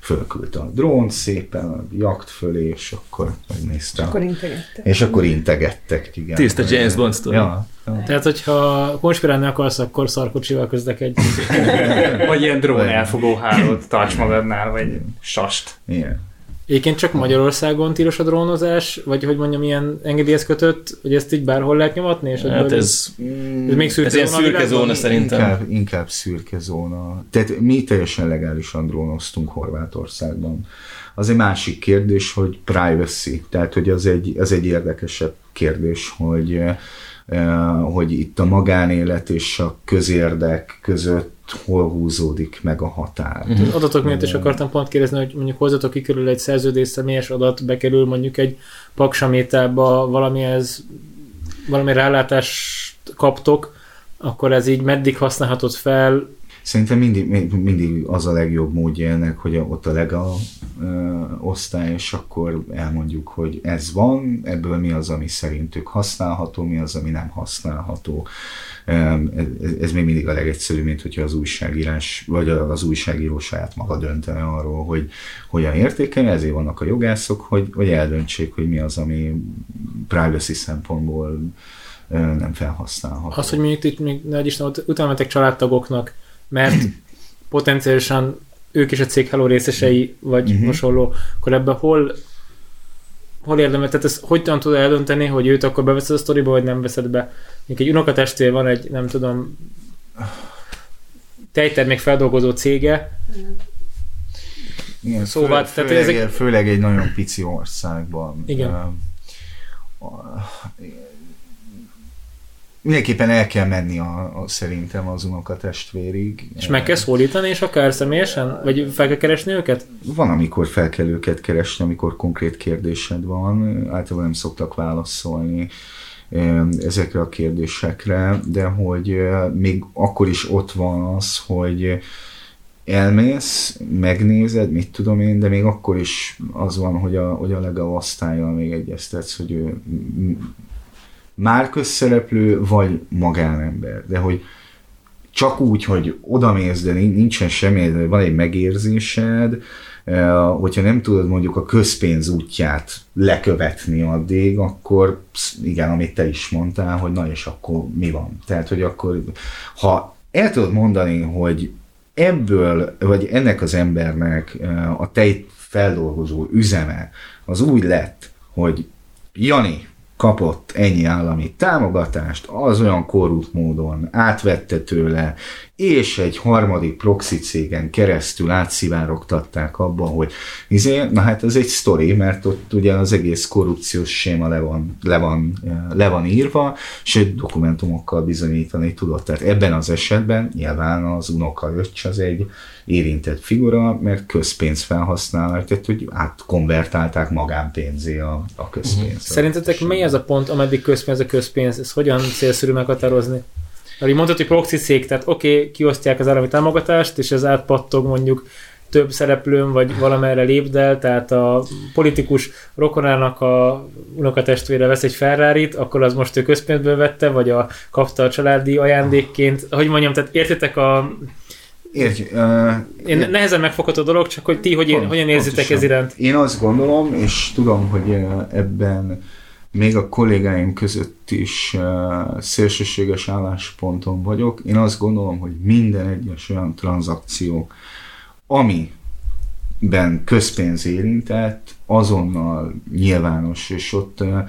fölküldte a drón szépen a jakt fölé, és akkor megnézte. Akkor integettek. És akkor integettek, igen. Tiszta James Bond story. Ja, ja. Tehát, hogyha konspirálni akarsz, akkor szarkocsival közlekedj. Vagy ilyen drón elfogó hálót tarts magadnál, vagy sast. Igen. Egyébként csak Magyarországon tilos a drónozás, vagy hogy mondjam, ilyen engedélyhez kötött, hogy ezt így bárhol lehet nyomatni? És Hát ez, ez még szürke ez ilyen szürke zóna szerintem. Inkább, inkább szürke zóna. Tehát mi teljesen legálisan drónoztunk Horvátországban. Az egy másik kérdés, hogy privacy, tehát hogy az egy, az egy érdekesebb kérdés, hogy, eh, hogy itt a magánélet és a közérdek között hol húzódik meg a határ. Az adatok miatt is akartam pont kérdezni, hogy mondjuk hozzatok kikerül egy szerződés személyes adat, bekerül mondjuk egy paksamétába valamihez, valami rálátást kaptok, akkor ez így meddig használhatod fel, Szerintem mindig, mindig az a legjobb módja ennek, hogy ott a legal osztály, és akkor elmondjuk, hogy ez van, ebből mi az, ami szerintük használható, mi az, ami nem használható. Ez, még mindig a legegyszerűbb, mint hogyha az újságírás, vagy az újságíró saját maga döntene arról, hogy hogyan értékelje, ezért vannak a jogászok, hogy, hogy eldöntsék, hogy mi az, ami privacy szempontból nem felhasználható. az, hogy mondjuk itt még Isten, ut- utána mentek családtagoknak, mert potenciálisan ők is a cég Hello részesei, vagy Mhm. hasonló, akkor ebben hol hol érdemes, tehát ezt hogyan tudod eldönteni, hogy őt akkor beveszed a sztoriba, vagy nem veszed be. Mondjuk egy unokatestvér van egy, nem tudom, tejtermék feldolgozó cége, Igen, Szóval, főleg, tehát főleg, ezek- főleg egy nagyon pici országban. Igen. Ö, a- Mindenképpen el kell menni a, a, szerintem az unokatestvérig. és meg kell szólítani, és akár személyesen? Vagy fel kell keresni őket? Van, amikor fel kell őket keresni, amikor konkrét kérdésed van. Általában nem szoktak válaszolni ezekre a kérdésekre, de hogy ö, még akkor is ott van az, hogy elmész, megnézed, mit tudom én, de még akkor is az van, hogy a, hogy a legal osztályjal még egyeztetsz, hogy ő már közszereplő, vagy magánember, de hogy csak úgy, hogy odamész, de nin- nincsen semmi, de van egy megérzésed, eh, hogyha nem tudod mondjuk a közpénz útját lekövetni addig, akkor igen, amit te is mondtál, hogy na és akkor mi van? Tehát, hogy akkor, ha el tudod mondani, hogy ebből, vagy ennek az embernek eh, a tej feldolgozó üzeme az úgy lett, hogy Jani kapott ennyi állami támogatást, az olyan korrupt módon átvette tőle, és egy harmadik proxy cégen keresztül átszivárogtatták abba, hogy izé, na hát ez egy sztori, mert ott ugye az egész korrupciós séma le van, le van, le van írva, sőt dokumentumokkal bizonyítani tudott. Tehát ebben az esetben nyilván az unoka öccse az egy érintett figura, mert közpénz felhasználnak, tehát hogy átkonvertálták magánpénzé a, a közpénzt. Szerintetek mely az a pont, ameddig közpénz a közpénz? Ez hogyan célszerű meghatározni? Mert mondtad, hogy proxy cég, tehát oké, okay, kiosztják az állami támogatást, és ez átpattog mondjuk több szereplőn, vagy valamerre lépdel, tehát a politikus rokonának a unokatestvére vesz egy ferrari akkor az most ő közpénzből vette, vagy a kapta a családi ajándékként. Hogy mondjam, tehát értitek a... Értj, uh, Én nehezen megfogható dolog, csak hogy ti hogy, Pont- hogyan érzitek pontosan. ez iránt. Én azt gondolom, és tudom, hogy ebben még a kollégáim között is uh, szélsőséges állásponton vagyok. Én azt gondolom, hogy minden egyes olyan tranzakció, amiben közpénz érintett, azonnal nyilvános, és ott, uh,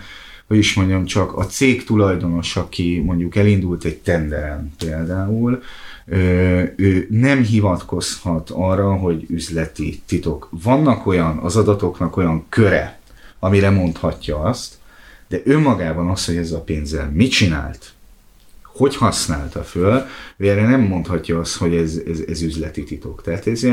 hogy is mondjam, csak a cég tulajdonos, aki mondjuk elindult egy tenderen például, ö, ő nem hivatkozhat arra, hogy üzleti titok. Vannak olyan, az adatoknak olyan köre, amire mondhatja azt, de önmagában az, hogy ez a pénzzel mit csinált, hogy használta föl, erre nem mondhatja azt, hogy ez, ez, ez üzleti titok. Tehát ez,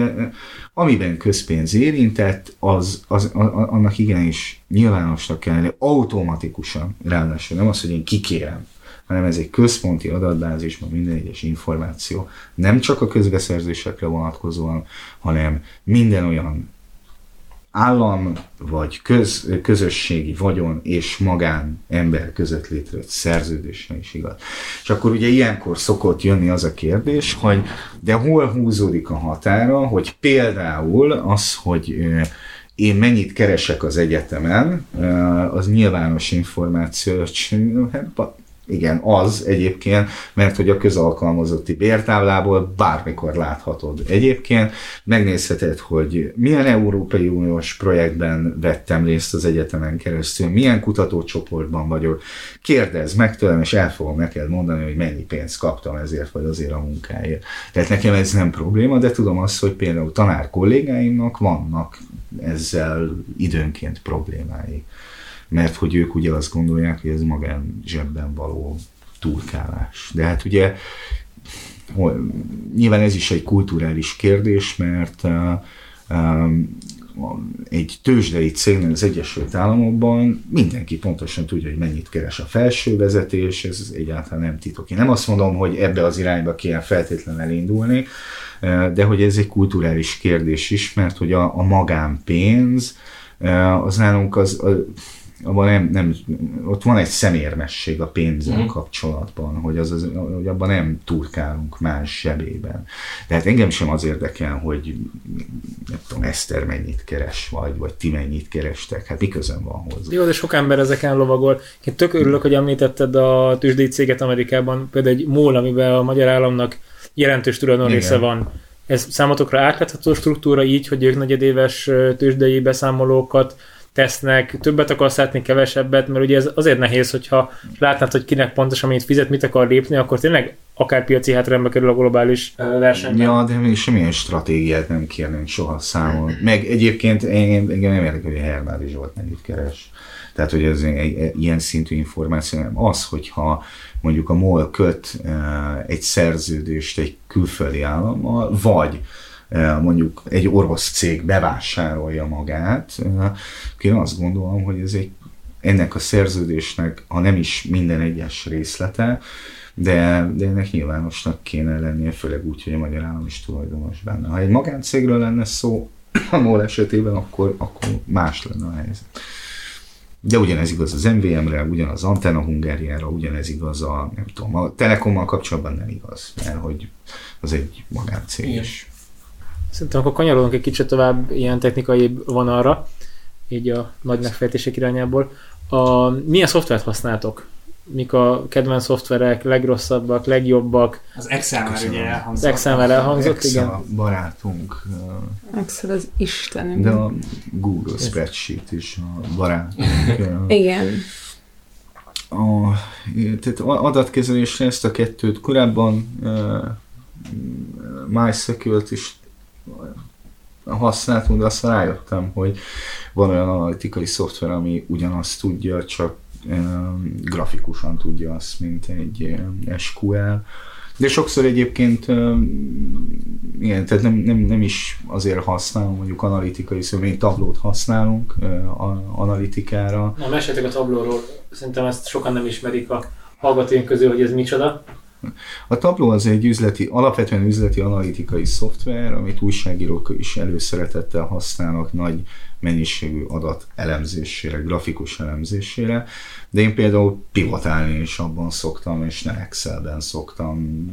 amiben közpénz érintett, az, az, a- a- annak igenis nyilvánosnak kell lenni, automatikusan, ráadásul nem az, hogy én kikérem, hanem ez egy központi adatbázisban minden egyes információ, nem csak a közbeszerzésekre vonatkozóan, hanem minden olyan állam vagy köz, közösségi vagyon és magán ember között létrejött szerződésre is igaz. És akkor ugye ilyenkor szokott jönni az a kérdés, hogy de hol húzódik a határa, hogy például az, hogy én mennyit keresek az egyetemen, az nyilvános információ, hát igen, az egyébként, mert hogy a közalkalmazotti bértáblából bármikor láthatod. Egyébként megnézheted, hogy milyen Európai Uniós projektben vettem részt az egyetemen keresztül, milyen kutatócsoportban vagyok. Kérdezz meg tőlem, és el fogom neked mondani, hogy mennyi pénzt kaptam ezért, vagy azért a munkáért. Tehát nekem ez nem probléma, de tudom azt, hogy például tanár kollégáimnak vannak ezzel időnként problémái mert hogy ők ugye azt gondolják, hogy ez magán zsebben való turkálás. De hát ugye nyilván ez is egy kulturális kérdés, mert egy tőzsdei cégnél az Egyesült Államokban mindenki pontosan tudja, hogy mennyit keres a felső vezetés, ez egyáltalán nem titok. Én nem azt mondom, hogy ebbe az irányba kéne feltétlenül elindulni, de hogy ez egy kulturális kérdés is, mert hogy a, a magánpénz, az nálunk az, az abban nem, nem, ott van egy szemérmesség a pénzzel mm. kapcsolatban, hogy, az, az, hogy abban nem turkálunk más zsebében. Tehát engem sem az érdekel, hogy nem tudom, Eszter mennyit keres, vagy, vagy ti mennyit kerestek, hát mi közön van hozzá. Jó, de sok ember ezeken lovagol. Én tök örülök, hogy említetted a tűzsdei céget Amerikában, például egy MOL, amiben a magyar államnak jelentős tulajdon része van. Ez számotokra átlátható struktúra így, hogy ők negyedéves tőzsdei beszámolókat tesznek, többet akarsz látni, kevesebbet, mert ugye ez azért nehéz, hogyha látnád, hogy kinek pontosan mennyit fizet, mit akar lépni, akkor tényleg akár piaci hátrányba kerül a globális versenyben. Ja, de még semmilyen stratégiát nem kérnénk soha számon. Meg egyébként én, engem nem érdekel, hogy a Hermádi Zsolt mennyit keres. Tehát, hogy ez egy, ilyen szintű információ nem az, hogyha mondjuk a MOL köt egy szerződést egy külföldi állammal, vagy mondjuk egy orosz cég bevásárolja magát, én azt gondolom, hogy ez egy, ennek a szerződésnek, ha nem is minden egyes részlete, de, de ennek nyilvánosnak kéne lennie, főleg úgy, hogy a magyar állam is tulajdonos benne. Ha egy magáncégről lenne szó, a MOL esetében, akkor, akkor más lenne a helyzet. De ugyanez igaz az MVM-re, ugyanaz Antenna Hungáriára, ugyanez igaz a, nem tudom, a Telekommal kapcsolatban nem igaz, mert hogy az egy magáncég. is. Szerintem akkor kanyarodunk egy kicsit tovább ilyen technikai vonalra, így a nagy megfejtések irányából. A, milyen szoftvert használtok? Mik a kedvenc szoftverek, legrosszabbak, legjobbak? Az Excel már ugye elhangzott. Az Excel már elhangzott, Excel igen. a barátunk. Excel az Istenünk. De a Google Spreadsheet is a barátunk. Igen. A, tehát adatkezelésre ezt a kettőt korábban MySQL-t is használtunk, de aztán rájöttem, hogy van olyan analitikai szoftver, ami ugyanazt tudja, csak grafikusan tudja azt, mint egy SQL. De sokszor egyébként igen, tehát nem, nem, nem is azért használom mondjuk analitikai szöveg, tablót használunk analitikára. Na, meséltek a tablóról, szerintem ezt sokan nem ismerik a hallgatóink közül, hogy ez micsoda. A Tableau az egy üzleti, alapvetően üzleti analitikai szoftver, amit újságírók is előszeretettel használnak nagy mennyiségű adat elemzésére, grafikus elemzésére, de én például pivotálni is abban szoktam, és ne Excelben szoktam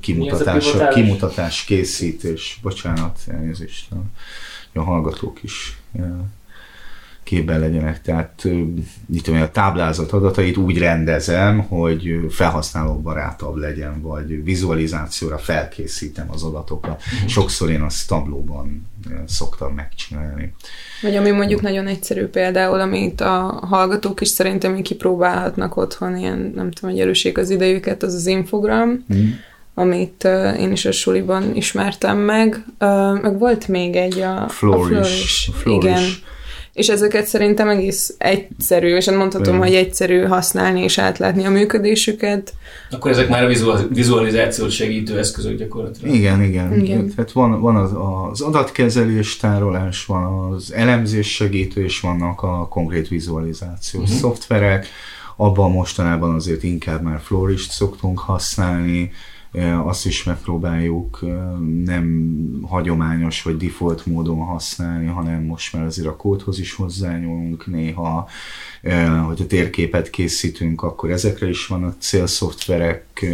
kimutatás, kimutatás készítés, bocsánat, elnézést, a hallgatók is képben legyenek. Tehát mit tudom, a táblázat adatait úgy rendezem, hogy felhasználó barátabb legyen, vagy vizualizációra felkészítem az adatokat. Mhm. Sokszor én azt tablóban szoktam megcsinálni. Vagy ami mondjuk nagyon egyszerű például, amit a hallgatók is szerintem kipróbálhatnak otthon, ilyen nem tudom, hogy erőség az idejüket, az az infogram, mm amit uh, én is a suliban ismertem meg. Uh, meg volt még egy a Flourish. A Flourish. Flourish. Igen és ezeket szerintem egész egyszerű, és mondhatom, Olyan. hogy egyszerű használni és átlátni a működésüket. Akkor ezek már a vizualizációt segítő eszközök gyakorlatilag. Igen, igen. igen. Tehát van, van az, az adatkezelés, tárolás, van az elemzés segítő, és vannak a konkrét vizualizációs uh-huh. szoftverek. Abban mostanában azért inkább már Florist szoktunk használni, azt is megpróbáljuk nem hagyományos vagy default módon használni, hanem most már azért a kódhoz is hozzányúlunk néha, hogy a térképet készítünk, akkor ezekre is vannak célszoftverek,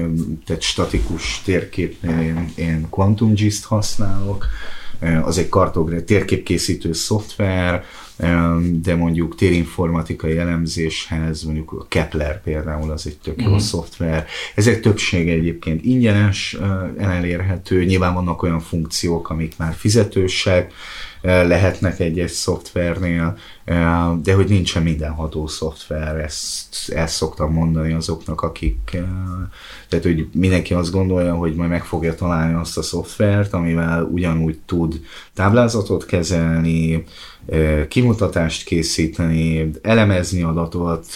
tehát statikus térképnél én, én QuantumGIS-t használok, az egy kartográf, térképkészítő szoftver, de mondjuk térinformatikai elemzéshez, mondjuk a Kepler például az egy tök jó uh-huh. szoftver. Ezek többsége egyébként ingyenes, elérhető, nyilván vannak olyan funkciók, amik már fizetősek, lehetnek egy-egy szoftvernél, de hogy nincsen mindenható szoftver, ezt, ezt szoktam mondani azoknak, akik, tehát hogy mindenki azt gondolja, hogy majd meg fogja találni azt a szoftvert, amivel ugyanúgy tud táblázatot kezelni, kimutatást készíteni, elemezni adatot,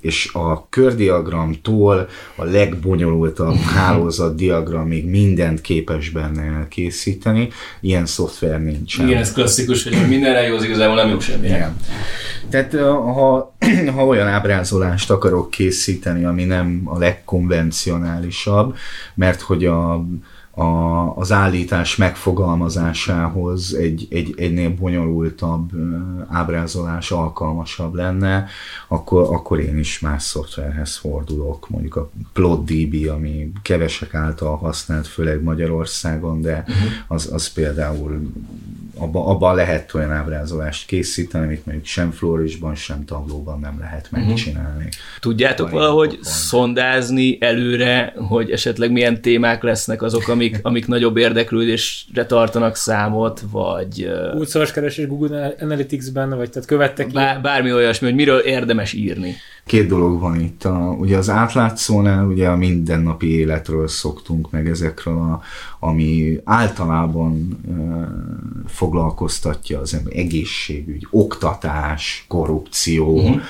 és a kördiagramtól a legbonyolultabb hálózatdiagramig mindent képes benne elkészíteni. Ilyen szoftver nincsen. Igen, ez klasszikus, hogy mindenre jó, az igazából nem jó semmi. Igen. Tehát ha, ha olyan ábrázolást akarok készíteni, ami nem a legkonvencionálisabb, mert hogy a a, az állítás megfogalmazásához egy, egy, egynél bonyolultabb ábrázolás alkalmasabb lenne, akkor, akkor én is más szoftverhez fordulok, mondjuk a PlotDB, ami kevesek által használt, főleg Magyarországon, de uh-huh. az, az például abban abba lehet olyan ábrázolást készíteni, amit mondjuk sem Florisban, sem tablóban nem lehet mhm. megcsinálni. Tudjátok valahogy szondázni előre, hogy esetleg milyen témák lesznek azok, amik, amik nagyobb érdeklődésre tartanak számot, vagy... keresés Google Analytics-ben, vagy tehát követtek bár, Bármi olyasmi, hogy miről érdemes írni. Két dolog van itt. A, ugye az átlátszónál ugye a mindennapi életről szoktunk meg ezekről, a, ami általában e, foglalkoztatja az ember, egészségügy, oktatás, korrupció, uh-huh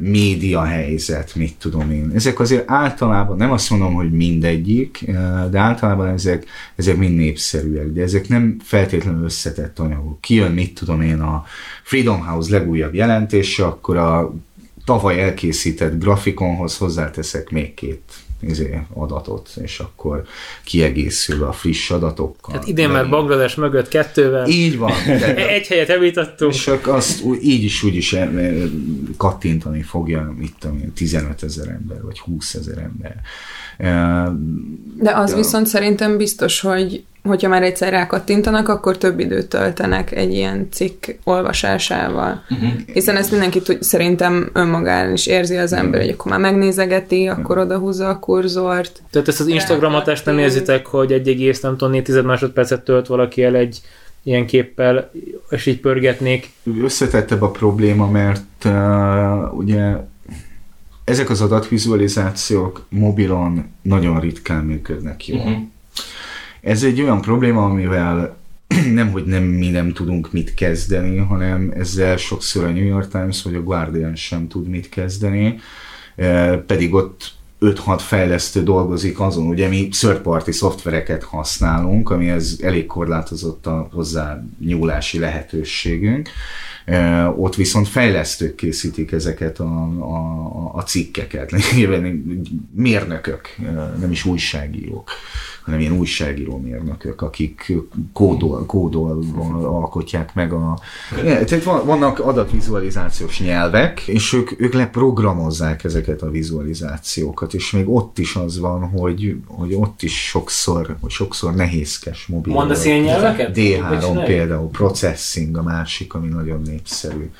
média helyzet, mit tudom én. Ezek azért általában, nem azt mondom, hogy mindegyik, de általában ezek, ezek mind népszerűek, de ezek nem feltétlenül összetett anyagok. Kijön, mit tudom én, a Freedom House legújabb jelentése, akkor a tavaly elkészített grafikonhoz hozzáteszek még két izé, adatot, és akkor kiegészül a friss adatokkal. Hát idén már Banglades mögött kettővel. Így van. De, egy helyet elvitattunk. És azt így is úgy is kattintani fogja, mit tudom én, 15 ezer ember, vagy 20 ezer ember. De az de, viszont szerintem biztos, hogy hogyha már egyszer rákattintanak, akkor több időt töltenek egy ilyen cikk olvasásával. Uh-huh. Hiszen ezt mindenki tud, szerintem önmagán is érzi az ember, hogy akkor már megnézegeti, akkor odahúzza a kurzort. Tehát ezt az Instagramatást nem érzitek, hogy egy egész, nem tudom, 4 másodpercet tölt valaki el egy ilyen képpel, és így pörgetnék. Összetettebb a probléma, mert uh, ugye ezek az adatvizualizációk mobilon nagyon ritkán működnek jól. Uh-huh. Ez egy olyan probléma, amivel nem, hogy nem mi nem tudunk mit kezdeni, hanem ezzel sokszor a New York Times vagy a Guardian sem tud mit kezdeni, e, pedig ott 5-6 fejlesztő dolgozik azon, ugye mi third party szoftvereket használunk, ami ez elég korlátozott a hozzá nyúlási lehetőségünk, ott viszont fejlesztők készítik ezeket a, a, a cikkeket, mérnökök, nem is újságírók hanem ilyen újságíró mérnökök, akik kódol, kódol alkotják meg a... Tehát vannak adatvizualizációs nyelvek, és ők, ők leprogramozzák ezeket a vizualizációkat, és még ott is az van, hogy, hogy ott is sokszor, hogy sokszor nehézkes mobil. Mondasz ilyen nyelveket? D3 például, processing a másik, ami nagyon népszerű.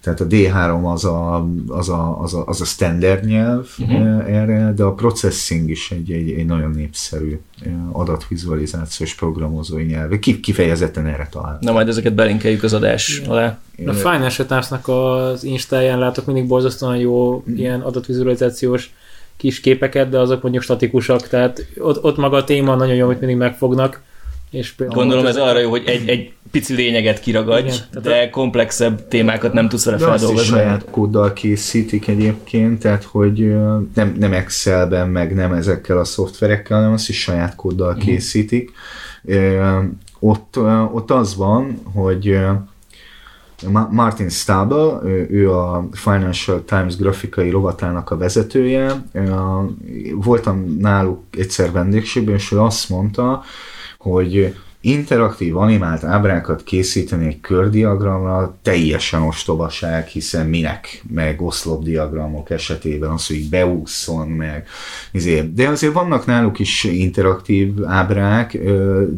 Tehát a D3 az a, az a, az a, az a standard nyelv uh-huh. erre, de a processing is egy, egy, egy nagyon népszerű eh, adatvizualizációs programozói nyelv. Kifejezetten erre talál. Na majd ezeket belinkeljük az adás alá. A Financial times az Instáján látok mindig borzasztóan jó mm. ilyen adatvizualizációs kis képeket, de azok mondjuk statikusak, tehát ott, ott maga a téma nagyon jó, amit mindig megfognak. És Gondolom ez arra jó, hogy egy, egy pici lényeget kiragadj, Igen, de a... komplexebb témákat nem tudsz vele feldolgozni. Azt is saját kóddal készítik egyébként, tehát hogy nem, nem Excelben, meg nem ezekkel a szoftverekkel, hanem azt is saját kóddal mhm. készítik. Ott, ott az van, hogy Martin Stable, ő a Financial Times grafikai rovatának a vezetője. Voltam náluk egyszer vendégségben, és ő azt mondta, hogy interaktív animált ábrákat készíteni egy kördiagramra teljesen ostobaság, hiszen minek, meg oszlopdiagramok esetében az, hogy beúszon, meg izé. de azért vannak náluk is interaktív ábrák,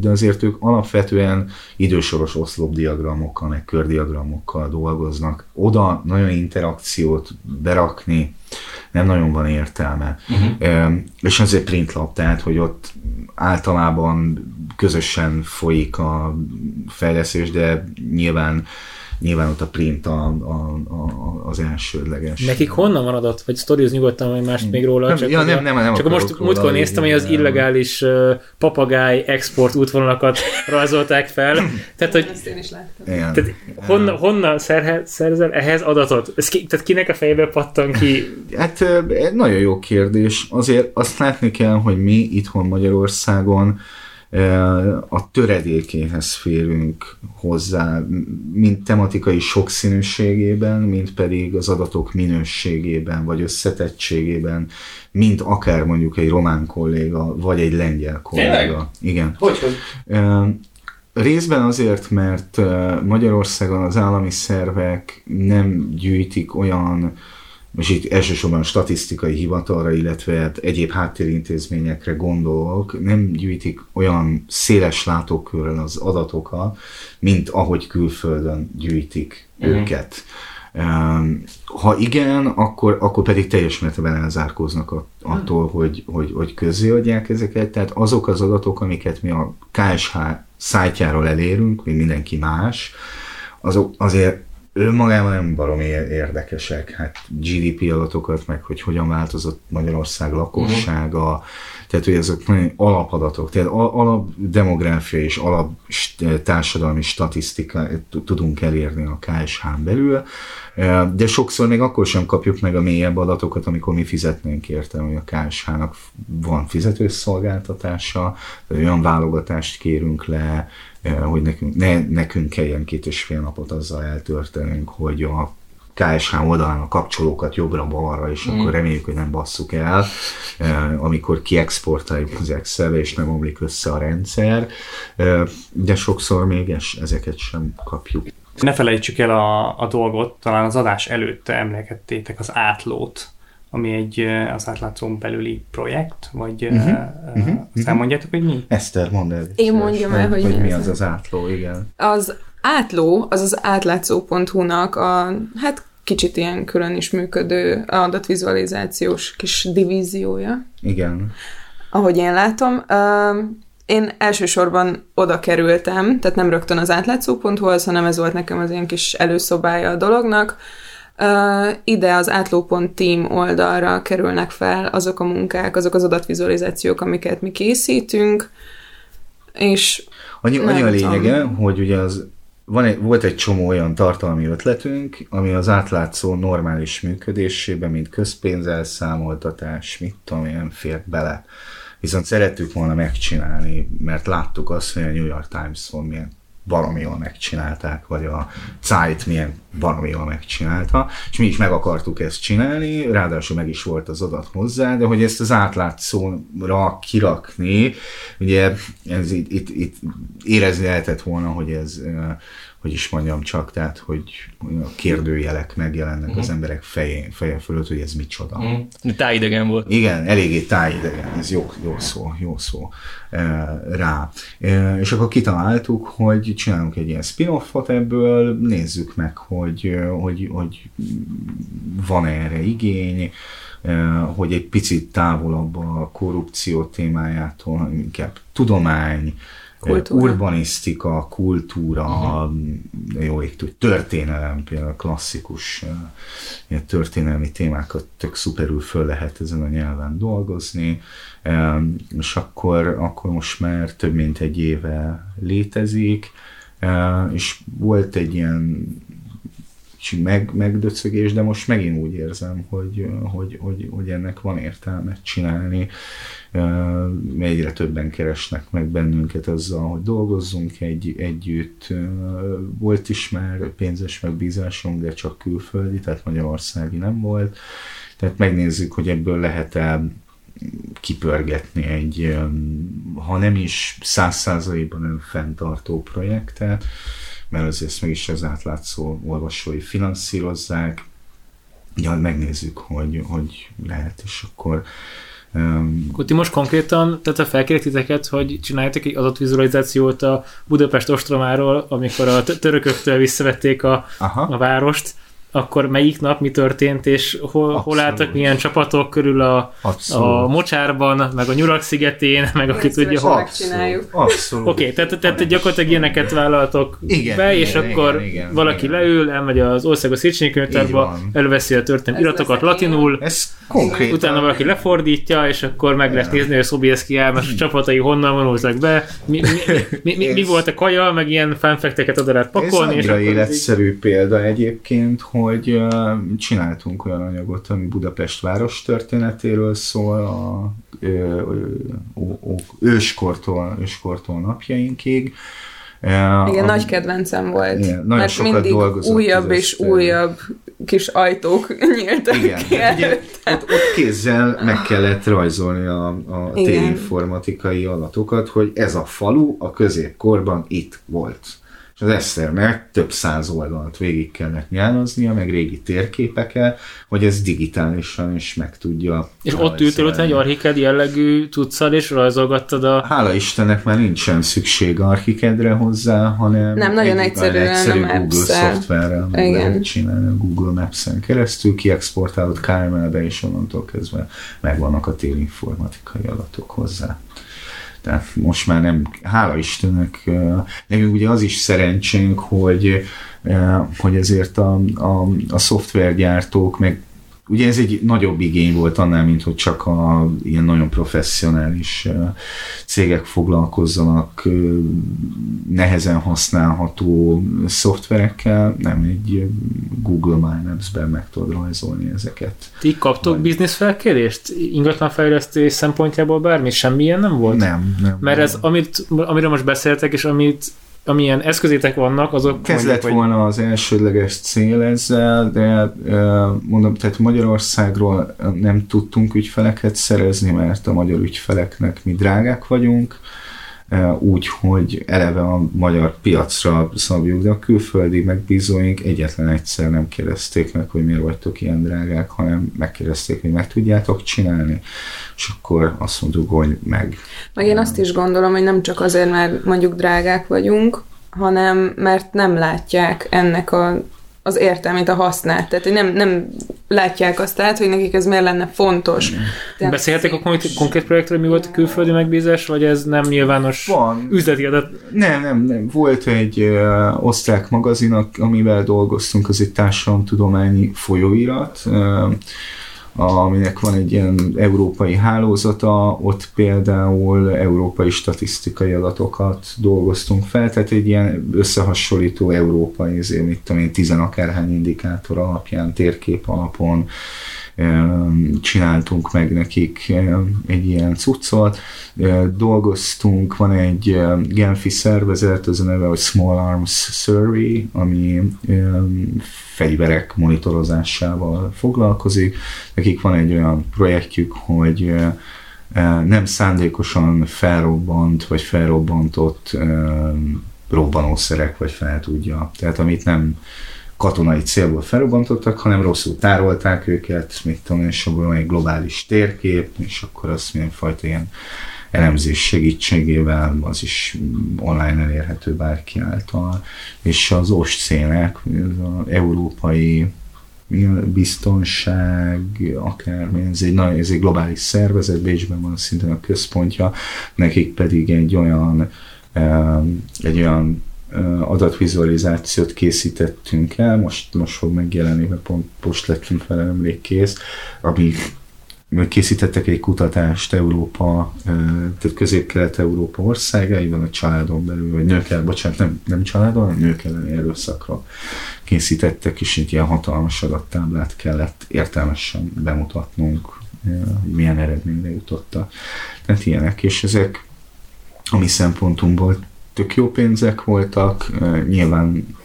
de azért ők alapvetően idősoros oszlopdiagramokkal, meg kördiagramokkal dolgoznak. Oda nagyon interakciót berakni, nem nagyon van értelme. Uh-huh. És ez egy printlap, tehát, hogy ott általában közösen folyik a fejlesztés, de nyilván nyilván ott a print a, a, a, az elsődleges. Nekik honnan van adat? Vagy sztoriz nyugodtan, vagy mást még róla? Nem, csak ja, nem, nem, nem csak most múltkor néztem, hogy az illegális uh, papagáj export útvonalakat rajzolták fel. Tehát, hogy, Ezt én is láttam. Igen. tehát honnan, honnan szerhe, szerzel ehhez adatot? Ez ki, tehát kinek a fejébe pattan ki? Hát nagyon jó kérdés. Azért azt látni kell, hogy mi itthon Magyarországon a töredékéhez férünk hozzá, mint tematikai sokszínűségében, mint pedig az adatok minőségében, vagy összetettségében, mint akár mondjuk egy román kolléga, vagy egy lengyel kolléga. Tényleg? Igen. Hogy, hogy? Részben azért, mert Magyarországon az állami szervek nem gyűjtik olyan és itt elsősorban statisztikai hivatalra, illetve hát egyéb háttérintézményekre gondolok, nem gyűjtik olyan széles látókörrel az adatokat, mint ahogy külföldön gyűjtik uh-huh. őket. Ha igen, akkor, akkor pedig teljes mértékben elzárkóznak attól, hogy, hogy, hogy közéadják ezeket. Tehát azok az adatok, amiket mi a KSH szájtjáról elérünk, mint mindenki más, azok azért önmagában nem baromi érdekesek. Hát GDP adatokat, meg hogy hogyan változott Magyarország lakossága, uh-huh. tehát hogy ezek nagyon alapadatok, tehát alap demográfia és alap társadalmi statisztika tudunk elérni a KSH-n belül, de sokszor még akkor sem kapjuk meg a mélyebb adatokat, amikor mi fizetnénk érte, hogy a KSH-nak van fizetőszolgáltatása, olyan válogatást kérünk le, hogy nekünk, ne, nekünk kelljen két és fél napot azzal eltörtenünk, hogy a KSH oldalán a kapcsolókat jobbra-balra, és mm. akkor reméljük, hogy nem basszuk el, amikor kiexportáljuk az excel és nem omlik össze a rendszer, de sokszor még ezeket sem kapjuk. Ne felejtsük el a, a dolgot, talán az adás előtt emlegettétek az átlót, ami egy az átlátszón belüli projekt, vagy uh-huh. uh, uh-huh. elmondjátok, hogy mi? Eszter, mondd el. Én mondjam el, hogy, hogy mi az az átló, igen. Az átló, az az átlátszó.hu-nak a, hát kicsit ilyen külön is működő adatvizualizációs kis divíziója. Igen. Ahogy én látom. Én elsősorban oda kerültem, tehát nem rögtön az átlátszó.hu-hoz, hanem ez volt nekem az ilyen kis előszobája a dolognak, ide az átló.team oldalra kerülnek fel azok a munkák, azok az adatvizualizációk, amiket mi készítünk, és Annyi, annyi a lényege, hogy ugye az van egy, volt egy csomó olyan tartalmi ötletünk, ami az átlátszó normális működésében, mint közpénzelszámoltatás, mit tudom én, fér bele. Viszont szerettük volna megcsinálni, mert láttuk azt, hogy a New York Times-on milyen baromi jól megcsinálták, vagy a Zeit milyen baromi jól megcsinálta, és mi is meg akartuk ezt csinálni, ráadásul meg is volt az adat hozzá, de hogy ezt az átlátszóra kirakni, ugye ez itt, itt, itt érezni lehetett volna, hogy ez hogy is mondjam csak, tehát, hogy a kérdőjelek megjelennek uh-huh. az mhm. emberek fején, feje fölött, hogy ez micsoda. Uh-huh. Tájidegen volt. Igen, eléggé tájidegen, ez jó, jó szó, jó szó rá. És akkor kitaláltuk, hogy csinálunk egy ilyen spin-offot ebből, nézzük meg, hogy, hogy, hogy van erre igény, hogy egy picit távolabb a korrupció témájától, inkább tudomány, kultúra. urbanisztika, kultúra, uh-huh. jó ég történelem, például klasszikus ilyen történelmi témákat tök szuperül föl lehet ezen a nyelven dolgozni, és akkor, akkor most már több mint egy éve létezik, és volt egy ilyen meg, megdöcögés, de most megint úgy érzem, hogy, hogy, hogy, hogy ennek van értelmet csinálni. Egyre többen keresnek meg bennünket azzal, hogy dolgozzunk egy, együtt. Volt is már pénzes megbízásunk, de csak külföldi, tehát Magyarországi nem volt. Tehát megnézzük, hogy ebből lehet-e kipörgetni egy, ha nem is száz százalékban önfenntartó projektet, mert azért ezt meg is az átlátszó olvasói finanszírozzák, ja, megnézzük, hogy, hogy lehet, és akkor Um, akkor ti most konkrétan, tehát a felkérek titeket, hogy csináljátok egy adatvizualizációt a Budapest ostromáról, amikor a törököktől visszavették a, a várost, akkor melyik nap mi történt, és hol, hol álltak milyen csapatok körül a, a mocsárban, meg a Nyurak szigetén, meg aki tudja, hol. Abszolút. Abszolút. Oké, okay, tehát, tehát gyakorlatilag ilyeneket vállaltok igen, be, igen, és igen, akkor igen, igen, valaki igen. leül, elmegy az országos Széchenyi könyvtárba, előveszi a történet iratokat latinul, ez konkrétan. utána valaki lefordítja, és akkor meg lehet nézni, hogy Szobieski elmes a csapatai honnan vonultak be, mi, mi, mi, mi, mi volt a kaja, meg ilyen fánfekteket oda lehet pakolni. Ez annyira életszerű példa egyébként, hogy hogy csináltunk olyan anyagot, ami Budapest város történetéről szól, a őskortól, őskortól napjainkig. Igen, a, nagy kedvencem volt. Igen, nagyon mert sokat mindig újabb és újabb kis ajtók nyíltak Igen, ki hát ugye, ott, ott kézzel meg kellett rajzolni a, a térinformatikai adatokat, hogy ez a falu a középkorban itt volt az Eszternek több száz oldalt végig kellett nyálaznia, meg régi térképekkel, hogy ez digitálisan is meg tudja. És ott ültél ott egy archiked jellegű tudszal, és rajzolgattad a... Hála Istennek már nincsen szükség archikedre hozzá, hanem nem nagyon egyszerűen egyszerű a Google szoftverrel lehet csinálni a Google Maps-en keresztül, kiexportálod KML-be, és onnantól kezdve megvannak a térinformatikai adatok hozzá. Tehát most már nem, hála Istennek, nekünk ugye az is szerencsénk, hogy, hogy ezért a, a, a szoftvergyártók, meg Ugye ez egy nagyobb igény volt annál, mint hogy csak a ilyen nagyon professzionális cégek foglalkozzanak nehezen használható szoftverekkel, nem egy Google My Maps-ben meg tudod rajzolni ezeket. Ti kaptok Vagy... biznisz felkérést? Ingatlanfejlesztés szempontjából bármi? Semmilyen nem volt? Nem. nem Mert nem. ez, amit, amiről most beszéltek, és amit amilyen eszközétek vannak, azok... Ez lett volna hogy... az elsődleges cél ezzel, de mondom, tehát Magyarországról nem tudtunk ügyfeleket szerezni, mert a magyar ügyfeleknek mi drágák vagyunk, úgy, hogy eleve a magyar piacra szabjuk, de a külföldi megbízóink egyetlen egyszer nem kérdezték meg, hogy miért vagytok ilyen drágák, hanem megkérdezték, hogy meg tudjátok csinálni, és akkor azt mondtuk, hogy meg. Meg én azt is gondolom, hogy nem csak azért, mert mondjuk drágák vagyunk, hanem mert nem látják ennek a az értelmét, a hasznát. Tehát, hogy nem, nem látják azt át, hogy nekik ez miért lenne fontos. De Beszéltek a konkrét, konkrét projektről, mi volt a külföldi megbízás, vagy ez nem nyilvános Van. üzleti adat? Nem, nem, nem. Volt egy uh, osztrák magazin, amivel dolgoztunk, az egy társadalomtudományi folyóirat. Uh, aminek van egy ilyen európai hálózata, ott például európai statisztikai adatokat dolgoztunk fel, tehát egy ilyen összehasonlító európai, ezért mit tudom én, tizenakárhány indikátor alapján, térkép alapon csináltunk meg nekik egy ilyen cuccot, dolgoztunk, van egy Genfi szervezet, az a neve, hogy Small Arms Survey, ami fegyverek monitorozásával foglalkozik. Nekik van egy olyan projektjük, hogy nem szándékosan felrobbant vagy felrobbantott robbanószerek vagy fel tudja. Tehát amit nem katonai célból felrobbantottak, hanem rosszul tárolták őket, mit tudom, és abból egy globális térkép, és akkor azt mindenfajta ilyen elemzés segítségével, az is online elérhető bárki által, és az OSCE-nek, az európai biztonság, akár ez egy, nagy, ez egy globális szervezet, Bécsben van szintén a központja, nekik pedig egy olyan egy olyan adatvizualizációt készítettünk el, most, most fog megjelenni, mert pont post lettünk fel emlékkész, ami készítettek egy kutatást Európa, tehát közép-kelet-európa országaiban, a családon belül, vagy nők ellen, bocsánat, nem, nem családon, hanem nők elleni erőszakra készítettek, és egy ilyen hatalmas adattáblát kellett értelmesen bemutatnunk, hogy milyen eredményre jutottak. Tehát ilyenek, és ezek a mi szempontunkból tök jó pénzek voltak, nyilván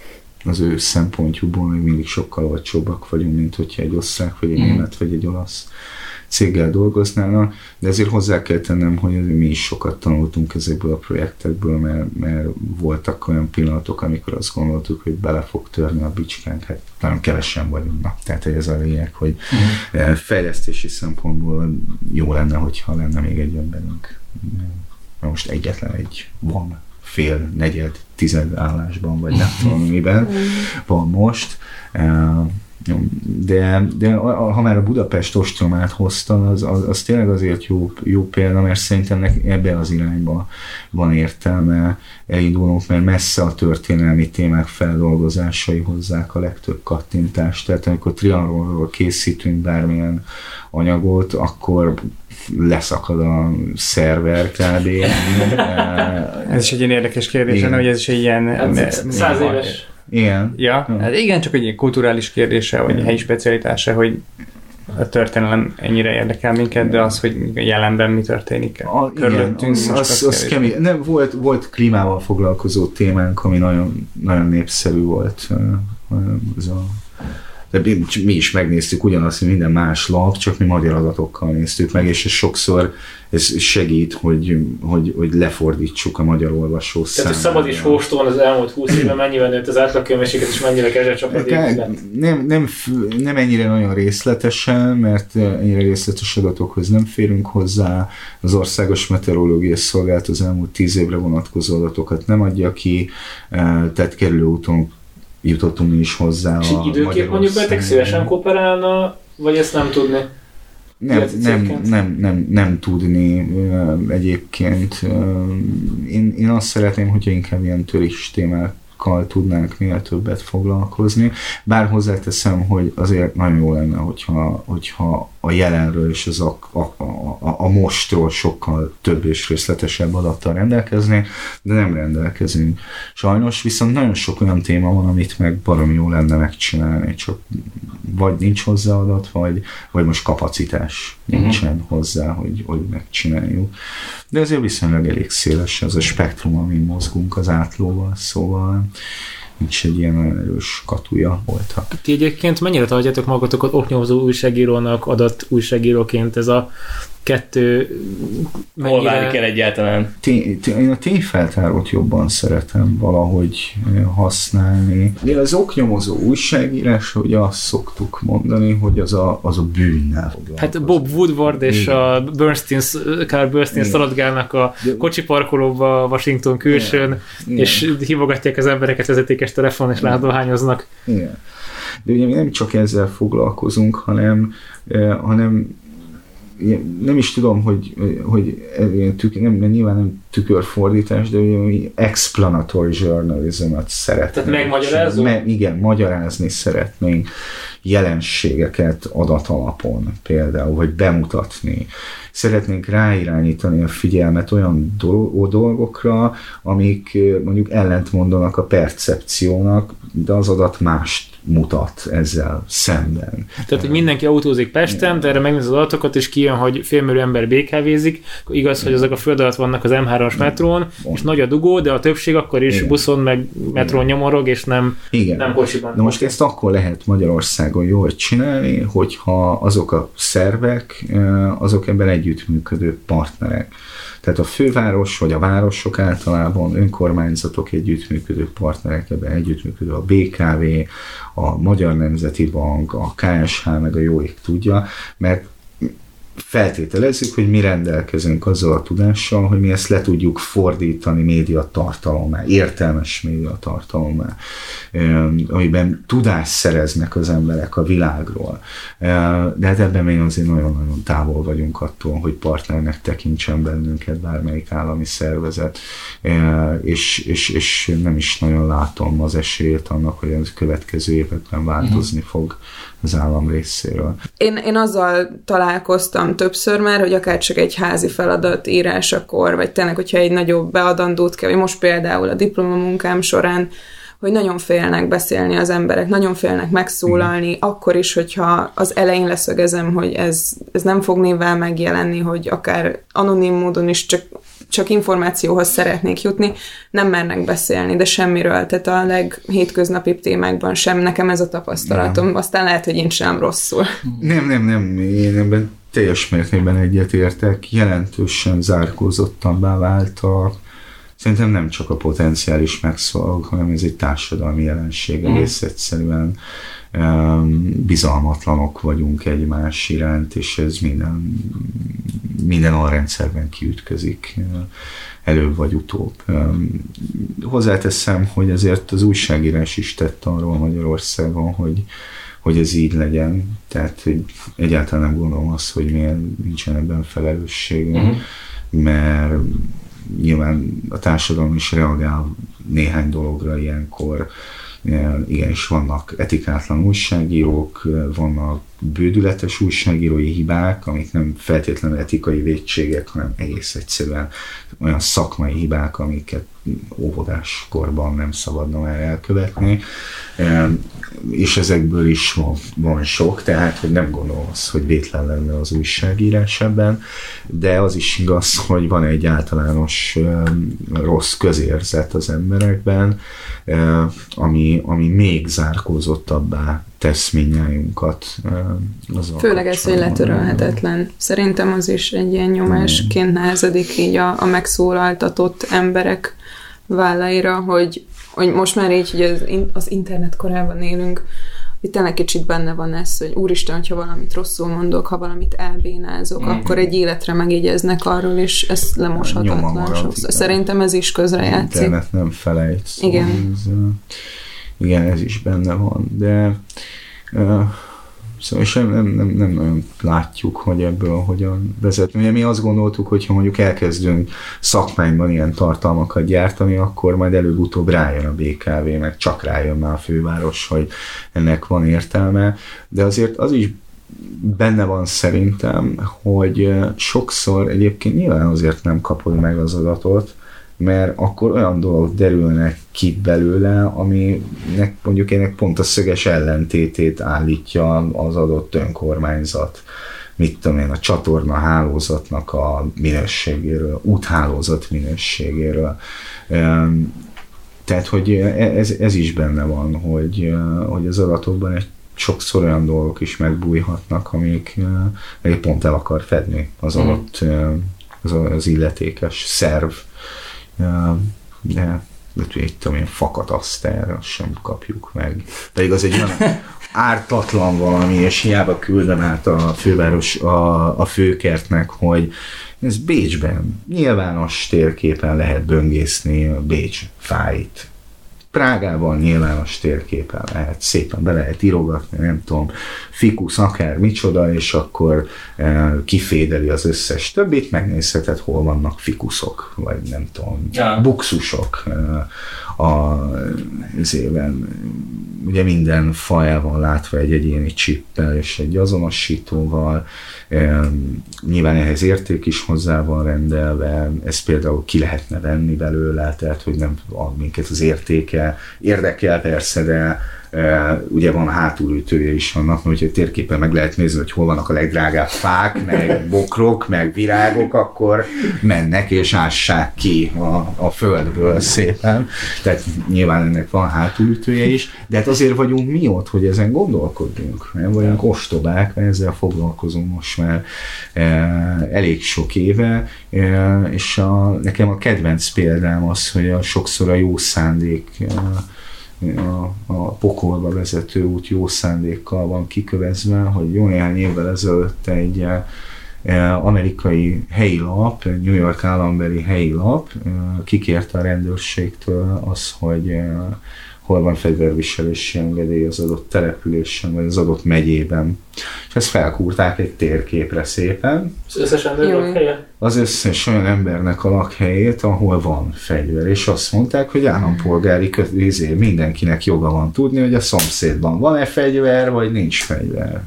az ő szempontjukból még mindig sokkal olcsóbbak vagyunk, mint hogyha egy osztrák, vagy egy mm. német, vagy egy olasz céggel dolgoznának, de ezért hozzá kell tennem, hogy mi is sokat tanultunk ezekből a projektekből, mert, mert voltak olyan pillanatok, amikor azt gondoltuk, hogy bele fog törni a bicskánk, hát nagyon kevesen vagyunk. Na, tehát ez a lényeg, hogy uh-huh. fejlesztési szempontból jó lenne, hogyha lenne még egy emberünk. Most egyetlen egy van fél, negyed, tized állásban, vagy nem tudom miben van most. De, de ha már a Budapest ostromát hozta, az, az, az tényleg azért jó, jó példa, mert szerintem ebben az irányba van értelme elindulnunk, mert messze a történelmi témák feldolgozásai hozzák a legtöbb kattintást. Tehát amikor trianonról készítünk bármilyen anyagot, akkor leszakad a szerver kb. ez is egy ilyen érdekes kérdés, hogy ez is egy ilyen... Hát, száz éves. Igen. Ja, hát igen, csak egy ilyen kulturális kérdése, vagy helyi specialitása, hogy a történelem ennyire érdekel minket, de az, hogy jelenben mi történik a, körülöttünk. Igen, az, az, az kemény. Nem, volt, volt klímával foglalkozó témánk, ami nagyon, nagyon népszerű volt. Ez a de mi is megnéztük ugyanazt, mint minden más lap, csak mi magyar adatokkal néztük meg, és ez sokszor ez segít, hogy, hogy, hogy lefordítsuk a magyar olvasó Tehát, hogy szabad is hóston az elmúlt húsz évben mennyivel nőtt az átlagkönyveséget, és mennyire kezdett csapadék nem, nem, nem ennyire nagyon részletesen, mert ennyire részletes adatokhoz nem férünk hozzá. Az Országos Meteorológiai Szolgálat az elmúlt tíz évre vonatkozó adatokat nem adja ki, eh, tehát kerülő úton jutottunk mi is hozzá. És így időként mondjuk veletek szívesen kooperálna, vagy ezt nem tudni? Nem, nem, nem, nem, nem tudni egyébként. Én, én azt szeretném, hogyha inkább ilyen törés témák témákkal tudnánk minél többet foglalkozni. Bár hozzáteszem, hogy azért nagyon jó lenne, hogyha, hogyha a jelenről és az a, a, a, a mostról sokkal több és részletesebb adattal rendelkezni, de nem rendelkezünk. Sajnos viszont nagyon sok olyan téma van, amit meg barom jó lenne megcsinálni, csak vagy nincs hozzá adat, vagy, vagy most kapacitás nincsen uh-huh. hozzá, hogy, hogy megcsináljuk. De azért viszonylag elég széles ez a spektrum, amin mozgunk az átlóval, szóval is egy ilyen nagyon erős katuja voltak. Ti egyébként mennyire tartjátok magatokat oknyomozó újságírónak, adat újságíróként ez a kettő mennyire... Hol válik el egyáltalán? Tény, tény, én a tényfeltárót jobban szeretem valahogy eh, használni. Mi az oknyomozó újságírás, hogy azt szoktuk mondani, hogy az a, az a bűnnel. Hát Bob Woodward és Igen. a Bernstein, Carl Bernstein Igen. szaladgálnak a kocsi parkolóba Washington külsőn, Igen. és hívogatják az embereket vezetékes telefon, és ládohányoznak. Igen. De ugye mi nem csak ezzel foglalkozunk, hanem, eh, hanem nem is tudom, hogy, hogy tük, nem, nyilván nem tükörfordítás, de mi explanatory journalism-et szeretnénk. Tehát megmagyarázó? Me, igen, magyarázni szeretnénk jelenségeket adatalapon például, vagy bemutatni. Szeretnénk ráirányítani a figyelmet olyan dolgokra, amik mondjuk ellentmondanak a percepciónak, de az adat mást mutat ezzel szemben. Tehát, hogy mindenki autózik Pesten, de erre megnéz az adatokat, és kijön, hogy félmérő ember BKV-zik. Igaz, hogy azok a föld alatt vannak az M3-as metrón, és nagy a dugó, de a többség akkor is Igen. buszon meg metrón nyomorog, és nem, Igen. nem kocsiban. Na most ezt akkor lehet Magyarországon jól csinálni, hogyha azok a szervek, azok ebben együttműködő partnerek. Tehát a főváros, vagy a városok általában, önkormányzatok együttműködő partnerek, ebben együttműködő a BKV, a Magyar Nemzeti Bank, a KSH, meg a jó ég tudja, mert feltételezzük, hogy mi rendelkezünk azzal a tudással, hogy mi ezt le tudjuk fordítani média tartalommá, értelmes média tartalommá, amiben tudást szereznek az emberek a világról. De hát ebben még azért nagyon-nagyon távol vagyunk attól, hogy partnernek tekintsen bennünket bármelyik állami szervezet, és, és, és nem is nagyon látom az esélyt annak, hogy a következő években változni fog az állam részéről. Én, én azzal találkoztam többször már, hogy akár csak egy házi feladat írásakor, vagy tényleg, hogyha egy nagyobb beadandót kell, vagy most például a diplomamunkám során, hogy nagyon félnek beszélni az emberek, nagyon félnek megszólalni, mm. akkor is, hogyha az elején leszögezem, hogy ez, ez nem fog névvel megjelenni, hogy akár anonim módon is csak csak információhoz szeretnék jutni, nem mernek beszélni, de semmiről, tehát a leghétköznapibb témákban sem, nekem ez a tapasztalatom, nem. aztán lehet, hogy én sem rosszul. Nem, nem, nem, én ebben teljes mértékben egyetértek, jelentősen zárkózottabbá vált a Szerintem nem csak a potenciális megszólalók, hanem ez egy társadalmi jelenség, mm. egész egyszerűen bizalmatlanok vagyunk egymás iránt, és ez minden, minden a rendszerben kiütközik előbb vagy utóbb. Hozzáteszem, hogy ezért az újságírás is tett arról Magyarországon, hogy, hogy ez így legyen. Tehát hogy egyáltalán nem gondolom azt, hogy milyen nincsen ebben felelősség, uh-huh. mert nyilván a társadalom is reagál néhány dologra ilyenkor, igenis vannak etikátlan újságírók, vannak bődületes újságírói hibák, amik nem feltétlenül etikai védségek, hanem egész egyszerűen olyan szakmai hibák, amiket óvodás korban nem szabadna már elkövetni, és ezekből is van, van sok, tehát hogy nem gondolom azt, hogy vétlen lenne az újságírás ebben, de az is igaz, hogy van egy általános rossz közérzet az emberekben, ami, ami még zárkózottabbá tesz minnyájunkat. Főleg ez, hogy letörölhetetlen. Szerintem az is egy ilyen nyomásként nehezedik így a, a megszólaltatott emberek vállaira, hogy, hogy most már így, hogy az, az internet korában élünk, hogy tényleg kicsit benne van ez, hogy úristen, hogyha valamit rosszul mondok, ha valamit elbénázok, mm. akkor egy életre megjegyeznek arról, és ez lemoshatatlan sokszor. Szerintem ez is közrejátszik. Internet nem felejt. Szóval igen. Ez, igen, ez is benne van, de uh, Szóval és nem, nem, nem, nagyon látjuk, hogy ebből hogyan vezetni. Ugye mi azt gondoltuk, hogy ha mondjuk elkezdünk szakmányban ilyen tartalmakat gyártani, akkor majd előbb-utóbb rájön a BKV, meg csak rájön már a főváros, hogy ennek van értelme. De azért az is benne van szerintem, hogy sokszor egyébként nyilván azért nem kapod meg az adatot, mert akkor olyan dolgok derülnek ki belőle, aminek mondjuk ennek pont a szöges ellentétét állítja az adott önkormányzat mit tudom én, a csatorna hálózatnak a minőségéről, úthálózat minőségéről. Tehát, hogy ez, ez is benne van, hogy, hogy az adatokban egy sokszor olyan dolgok is megbújhatnak, amik pont el akar fedni az mhm. adott az, az illetékes szerv de de egy tudom én, fakat aszter, azt sem kapjuk meg. Pedig az egy olyan ártatlan valami, és hiába küldem át a főváros, a, a főkertnek, hogy ez Bécsben nyilvános térképen lehet böngészni a Bécs fáit. Prágában nyilvános térképen lehet, szépen be lehet írogatni, nem tudom, fikusz, akár micsoda, és akkor e, kifédeli az összes többit, megnézheted, hol vannak fikuszok, vagy nem tudom, ja. buxusok e, a, az éven. Ugye minden fajával van látva egy egyéni csippel és egy azonosítóval, nyilván ehhez érték is hozzá van rendelve, ezt például ki lehetne venni belőle, tehát hogy nem ad minket az értéke, érdekel persze, de ugye van hátulütője is annak, hogy egy térképen meg lehet nézni, hogy hol vannak a legdrágább fák, meg bokrok, meg virágok, akkor mennek és ássák ki a, a földből szépen. Tehát nyilván ennek van hátulütője is, de hát azért vagyunk mi ott, hogy ezen gondolkodjunk. Nem vagyunk ostobák, mert ezzel foglalkozunk most már elég sok éve, és a, nekem a kedvenc példám az, hogy a, sokszor a jó szándék a, a pokolba vezető út jó szándékkal van kikövezve, hogy jó néhány évvel ezelőtt egy e, amerikai helyi lap, New York állambeli helyi lap e, kikérte a rendőrségtől az, hogy hol van fegyverviselési engedély az adott településen, vagy az adott megyében. És ezt felkúrták egy térképre szépen, Az összes Jó. lakhelye? az összes olyan embernek a lakhelyét, ahol van fegyver, és azt mondták, hogy állampolgári kö- izé, mindenkinek joga van tudni, hogy a szomszédban van-e fegyver, vagy nincs fegyver.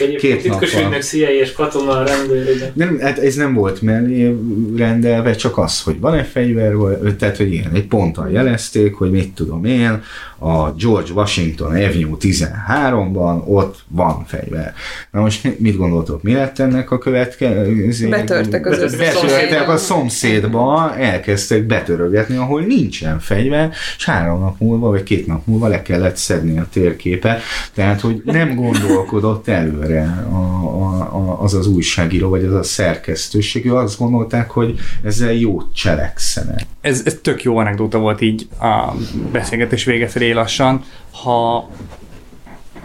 Egyébként Két titkos nap van. ügynök, CIA és katona rendőr, ugye. Nem, hát ez nem volt mellé rendelve, csak az, hogy van-e fegyver, vagy, tehát hogy ilyen, egy ponttal jelezték, hogy mit tudom én, a George Washington Avenue 13-ban ott van fegyver. Na most mit gondoltok, mi lett ennek a következő? Betörtek az Betörtek Betörtek a szomszédba, elkezdtek betörögetni, ahol nincsen fegyver, és három nap múlva, vagy két nap múlva le kellett szedni a térképet. Tehát, hogy nem gondolkodott előre a, a, a, az az újságíró, vagy az a szerkesztőség. Ő azt gondolták, hogy ezzel jót cselekszenek. Ez, ez tök jó anekdóta volt így a beszélgetés vége felé lassan. Ha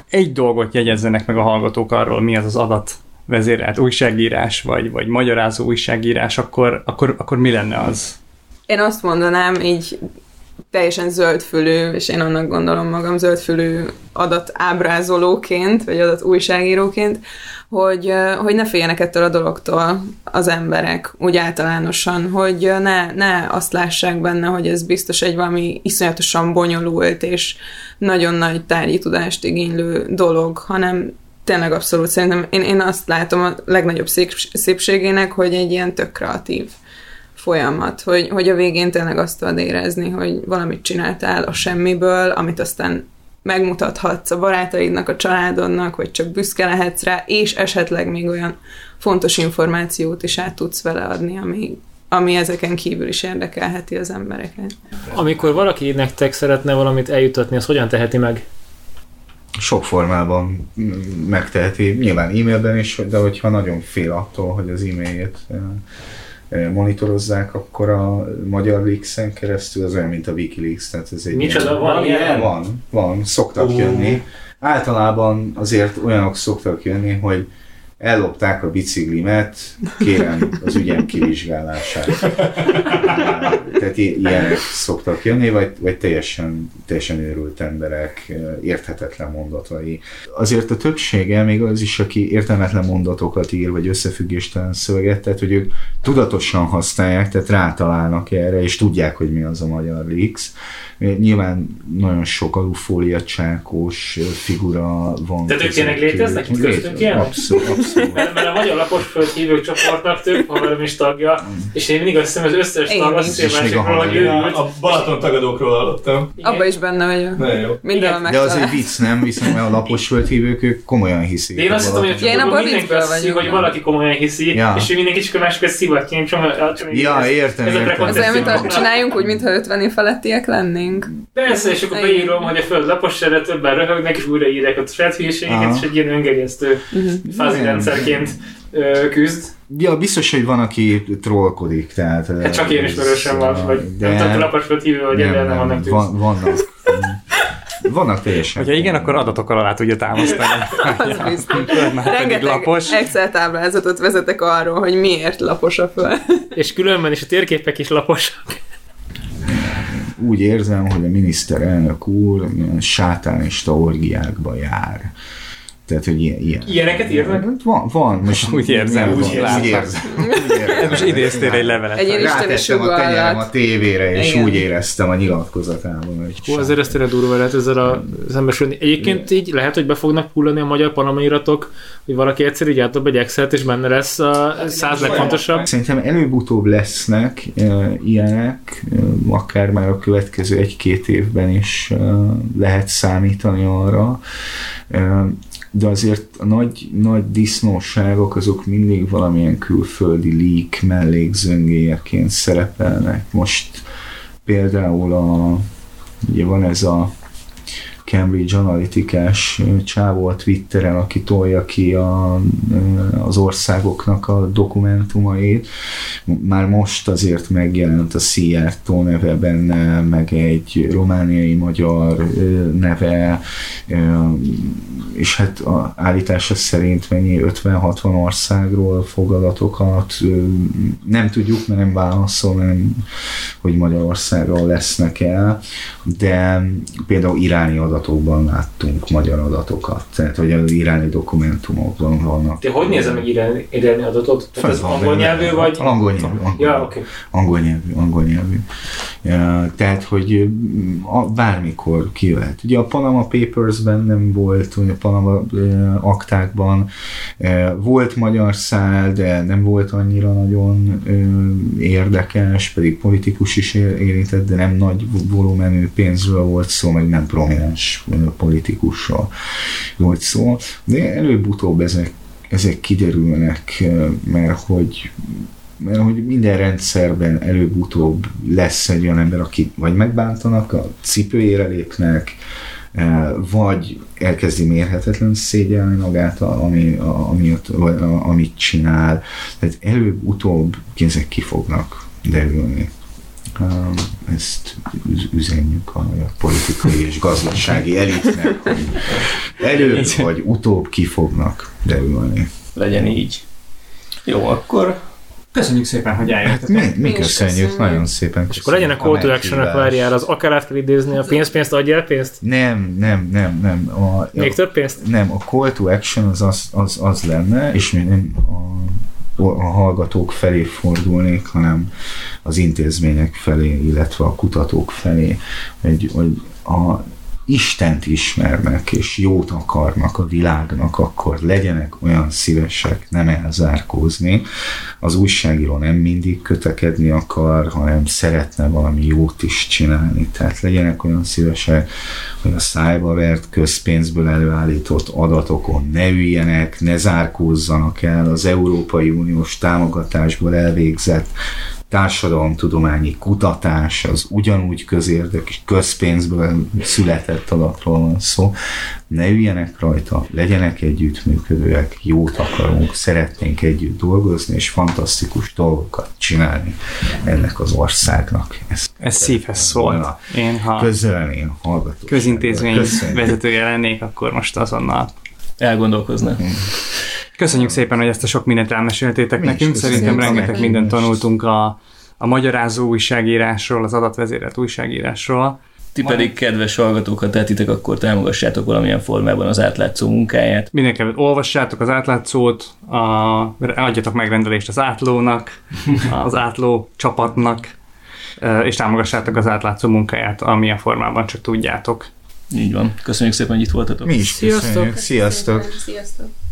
egy dolgot jegyezzenek meg a hallgatók arról, mi az az adat vezérelt újságírás, vagy, vagy magyarázó újságírás, akkor, akkor, akkor mi lenne az? Én azt mondanám, így teljesen zöldfülű, és én annak gondolom magam zöldfülű adatábrázolóként, vagy adat újságíróként, hogy, hogy ne féljenek ettől a dologtól az emberek, úgy általánosan, hogy ne, ne azt lássák benne, hogy ez biztos egy valami iszonyatosan bonyolult és nagyon nagy tárgyi tudást igénylő dolog, hanem tényleg abszolút szerintem én, én azt látom a legnagyobb szép, szépségének, hogy egy ilyen tök kreatív folyamat, hogy, hogy a végén tényleg azt tudod érezni, hogy valamit csináltál a semmiből, amit aztán megmutathatsz a barátaidnak, a családodnak, vagy csak büszke lehetsz rá, és esetleg még olyan fontos információt is át tudsz vele adni, ami, ami ezeken kívül is érdekelheti az embereket. Amikor valaki nektek szeretne valamit eljutatni, az hogyan teheti meg? Sok formában megteheti, nyilván e-mailben is, de hogyha nagyon fél attól, hogy az e-mailjét eh, monitorozzák, akkor a Magyar Leaks-en keresztül az olyan, mint a Wikileaks, tehát ez egy Micsoda, ilyen- van ilyen? Van, van, szoktak Ó. jönni. Általában azért olyanok szoktak jönni, hogy ellopták a biciklimet, kérem az ügyem kivizsgálását. Tehát ilyenek szoktak jönni, vagy, vagy teljesen, teljesen őrült emberek, érthetetlen mondatai. Azért a többsége, még az is, aki értelmetlen mondatokat ír, vagy összefüggéstelen szöveget, tehát hogy ők tudatosan használják, tehát rátalálnak erre, és tudják, hogy mi az a magyar Leaks. Nyilván nagyon sok alufólia csákos figura van. Tehát ők tényleg léteznek? Léteznek, ilyenek? Abszolút, Mert, mert a magyar lapos földhívők csoportnak több haverom is tagja, és én mindig azt hiszem, az összes tag azt hiszem, másikról, hogy. A Balaton tagadókról hallottam. Abba is benne vagyok. Nagyon jó. Mindenhol De az egy vicc, nem? Viszont mert a lapos földhívők, ők komolyan hiszik. De én azt hiszem, hogy a mindenki azt hiszi, hogy valaki komolyan hiszi, és ő mindenki csak a másikat szivatja, Ja, értem, ez a értem. Az olyan, mint csináljunk úgy, mintha 50 év felettiek lennénk. Persze, és akkor beírom, hogy a föld lapos többen röhögnek, és újraírják a saját hülyeségeket, és egy ilyen öngegyeztő fázi Nem. Rendszerként küzd. Ja, biztos, hogy van, aki trollkodik, tehát... Hát csak én ismerősem van, vagy de nem tudom, lapos föld hívő, vagy nem, nem nem, van, vannak. vannak teljesen. Hogyha igen, akkor adatokkal alá tudja támasztani. Rengeteg lapos. Excel táblázatot vezetek arról, hogy miért lapos a föld. És különben is a térképek is laposak. Úgy érzem, hogy a miniszterelnök úr sátánista orgiákba jár. Tehát, hogy ilyen. ilyen. Ilyeneket írnak? Van, van. Most Úgy érzem, úgy úgy érzem. Úgy érzem. Most idéztél egy levelet. Egy Rátettem a tenyerem a tévére, és Igen. úgy éreztem a nyilatkozatában, hogy Hú, azért ez tényleg durva lehet ezzel a szembesülni. Egyébként így lehet, hogy be fognak hullani a magyar panamairatok, hogy valaki egyszer így átdob egy excel és benne lesz a száz legfontosabb. Szerintem előbb-utóbb lesznek e, ilyenek, e, akár már a következő egy-két évben is e, lehet számítani arra, e, de azért a nagy, nagy disznóságok azok mindig valamilyen külföldi leak mellékzöngéjeként szerepelnek. Most például a, ugye van ez a Cambridge Analytikás csávó a Twitteren, aki tolja ki a, az országoknak a dokumentumait. Már most azért megjelent a Szijjártó neve benne, meg egy romániai magyar neve, és hát a állítása szerint mennyi 50-60 országról fog adatokat, ö, nem tudjuk, mert nem válaszol, nem, hogy Magyarországról lesznek el, de például iráni adatokat sajtóban láttunk magyar adatokat, tehát hogy az iráni dokumentumokban vannak. Te hogy nézem meg iráni, iráni adatot? Tehát ez angol nyelvű vagy? Angol nyelvű. Angol, Ja, oké. angol nyelvű, angol nyelvű. Ja, tehát, hogy a, bármikor kijöhet. Ugye a Panama Papers-ben nem volt, vagy a Panama aktákban volt magyar szál, de nem volt annyira nagyon érdekes, pedig politikus is ér- érintett, de nem nagy volumenű pénzről volt szó, meg nem prominens ö, politikusról volt szó. De előbb-utóbb ezek, ezek kiderülnek, ö, mert hogy mert hogy minden rendszerben előbb-utóbb lesz egy olyan ember, aki vagy megbántanak, a cipőjére lépnek, eh, vagy elkezdi mérhetetlen szégyelni magát, ami, a, amiatt, vagy a, amit csinál. Tehát előbb-utóbb ezek ki fognak derülni. Ezt üz- üzenjük a magyar politikai és gazdasági elitnek, hogy előbb vagy utóbb ki fognak derülni. Legyen így. Jó, akkor Köszönjük szépen, hogy Hát eljöttetek. mi, mi Mi köszönjük, köszönjük. nagyon szépen És akkor legyen a call to action várjál, az akár át kell idézni a pénzt, pénzt adjál pénzt? Nem, nem, nem, nem. A, Még több pénzt? Nem, a call to action az az, az, az lenne, és mi nem a, a hallgatók felé fordulnék, hanem az intézmények felé, illetve a kutatók felé, hogy, hogy a Istent ismernek, és jót akarnak a világnak, akkor legyenek olyan szívesek nem elzárkózni. Az újságíró nem mindig kötekedni akar, hanem szeretne valami jót is csinálni. Tehát legyenek olyan szívesek, hogy a szájba vert közpénzből előállított adatokon ne üljenek, ne zárkózzanak el az Európai Uniós támogatásból elvégzett társadalomtudományi kutatás, az ugyanúgy közérdek és közpénzből született adatról van szó. Ne üljenek rajta, legyenek együttműködőek, jót akarunk, szeretnénk együtt dolgozni, és fantasztikus dolgokat csinálni ennek az országnak. Ezt Ez szívhez szól. volna Én, ha közölni a hallgatósággal. közintézmény vezetője lennék, akkor most azonnal. Elgondolkoznak. Köszönjük szépen, hogy ezt a sok mindent elmeséltétek Mi nekünk. Szerintem rengeteg mindent tanultunk a, a magyarázó újságírásról, az adatvezérelt újságírásról. Ti pedig, kedves hallgatók, ha tehetitek, akkor támogassátok valamilyen formában az átlátszó munkáját. Mindenképpen olvassátok az átlátszót, a, adjatok megrendelést az átlónak, az átló csapatnak, és támogassátok az átlátszó munkáját, amilyen formában csak tudjátok. Így van. Köszönjük szépen, hogy itt voltatok. Mi is Sziasztok. köszönjük. Sziasztok! Sziasztok!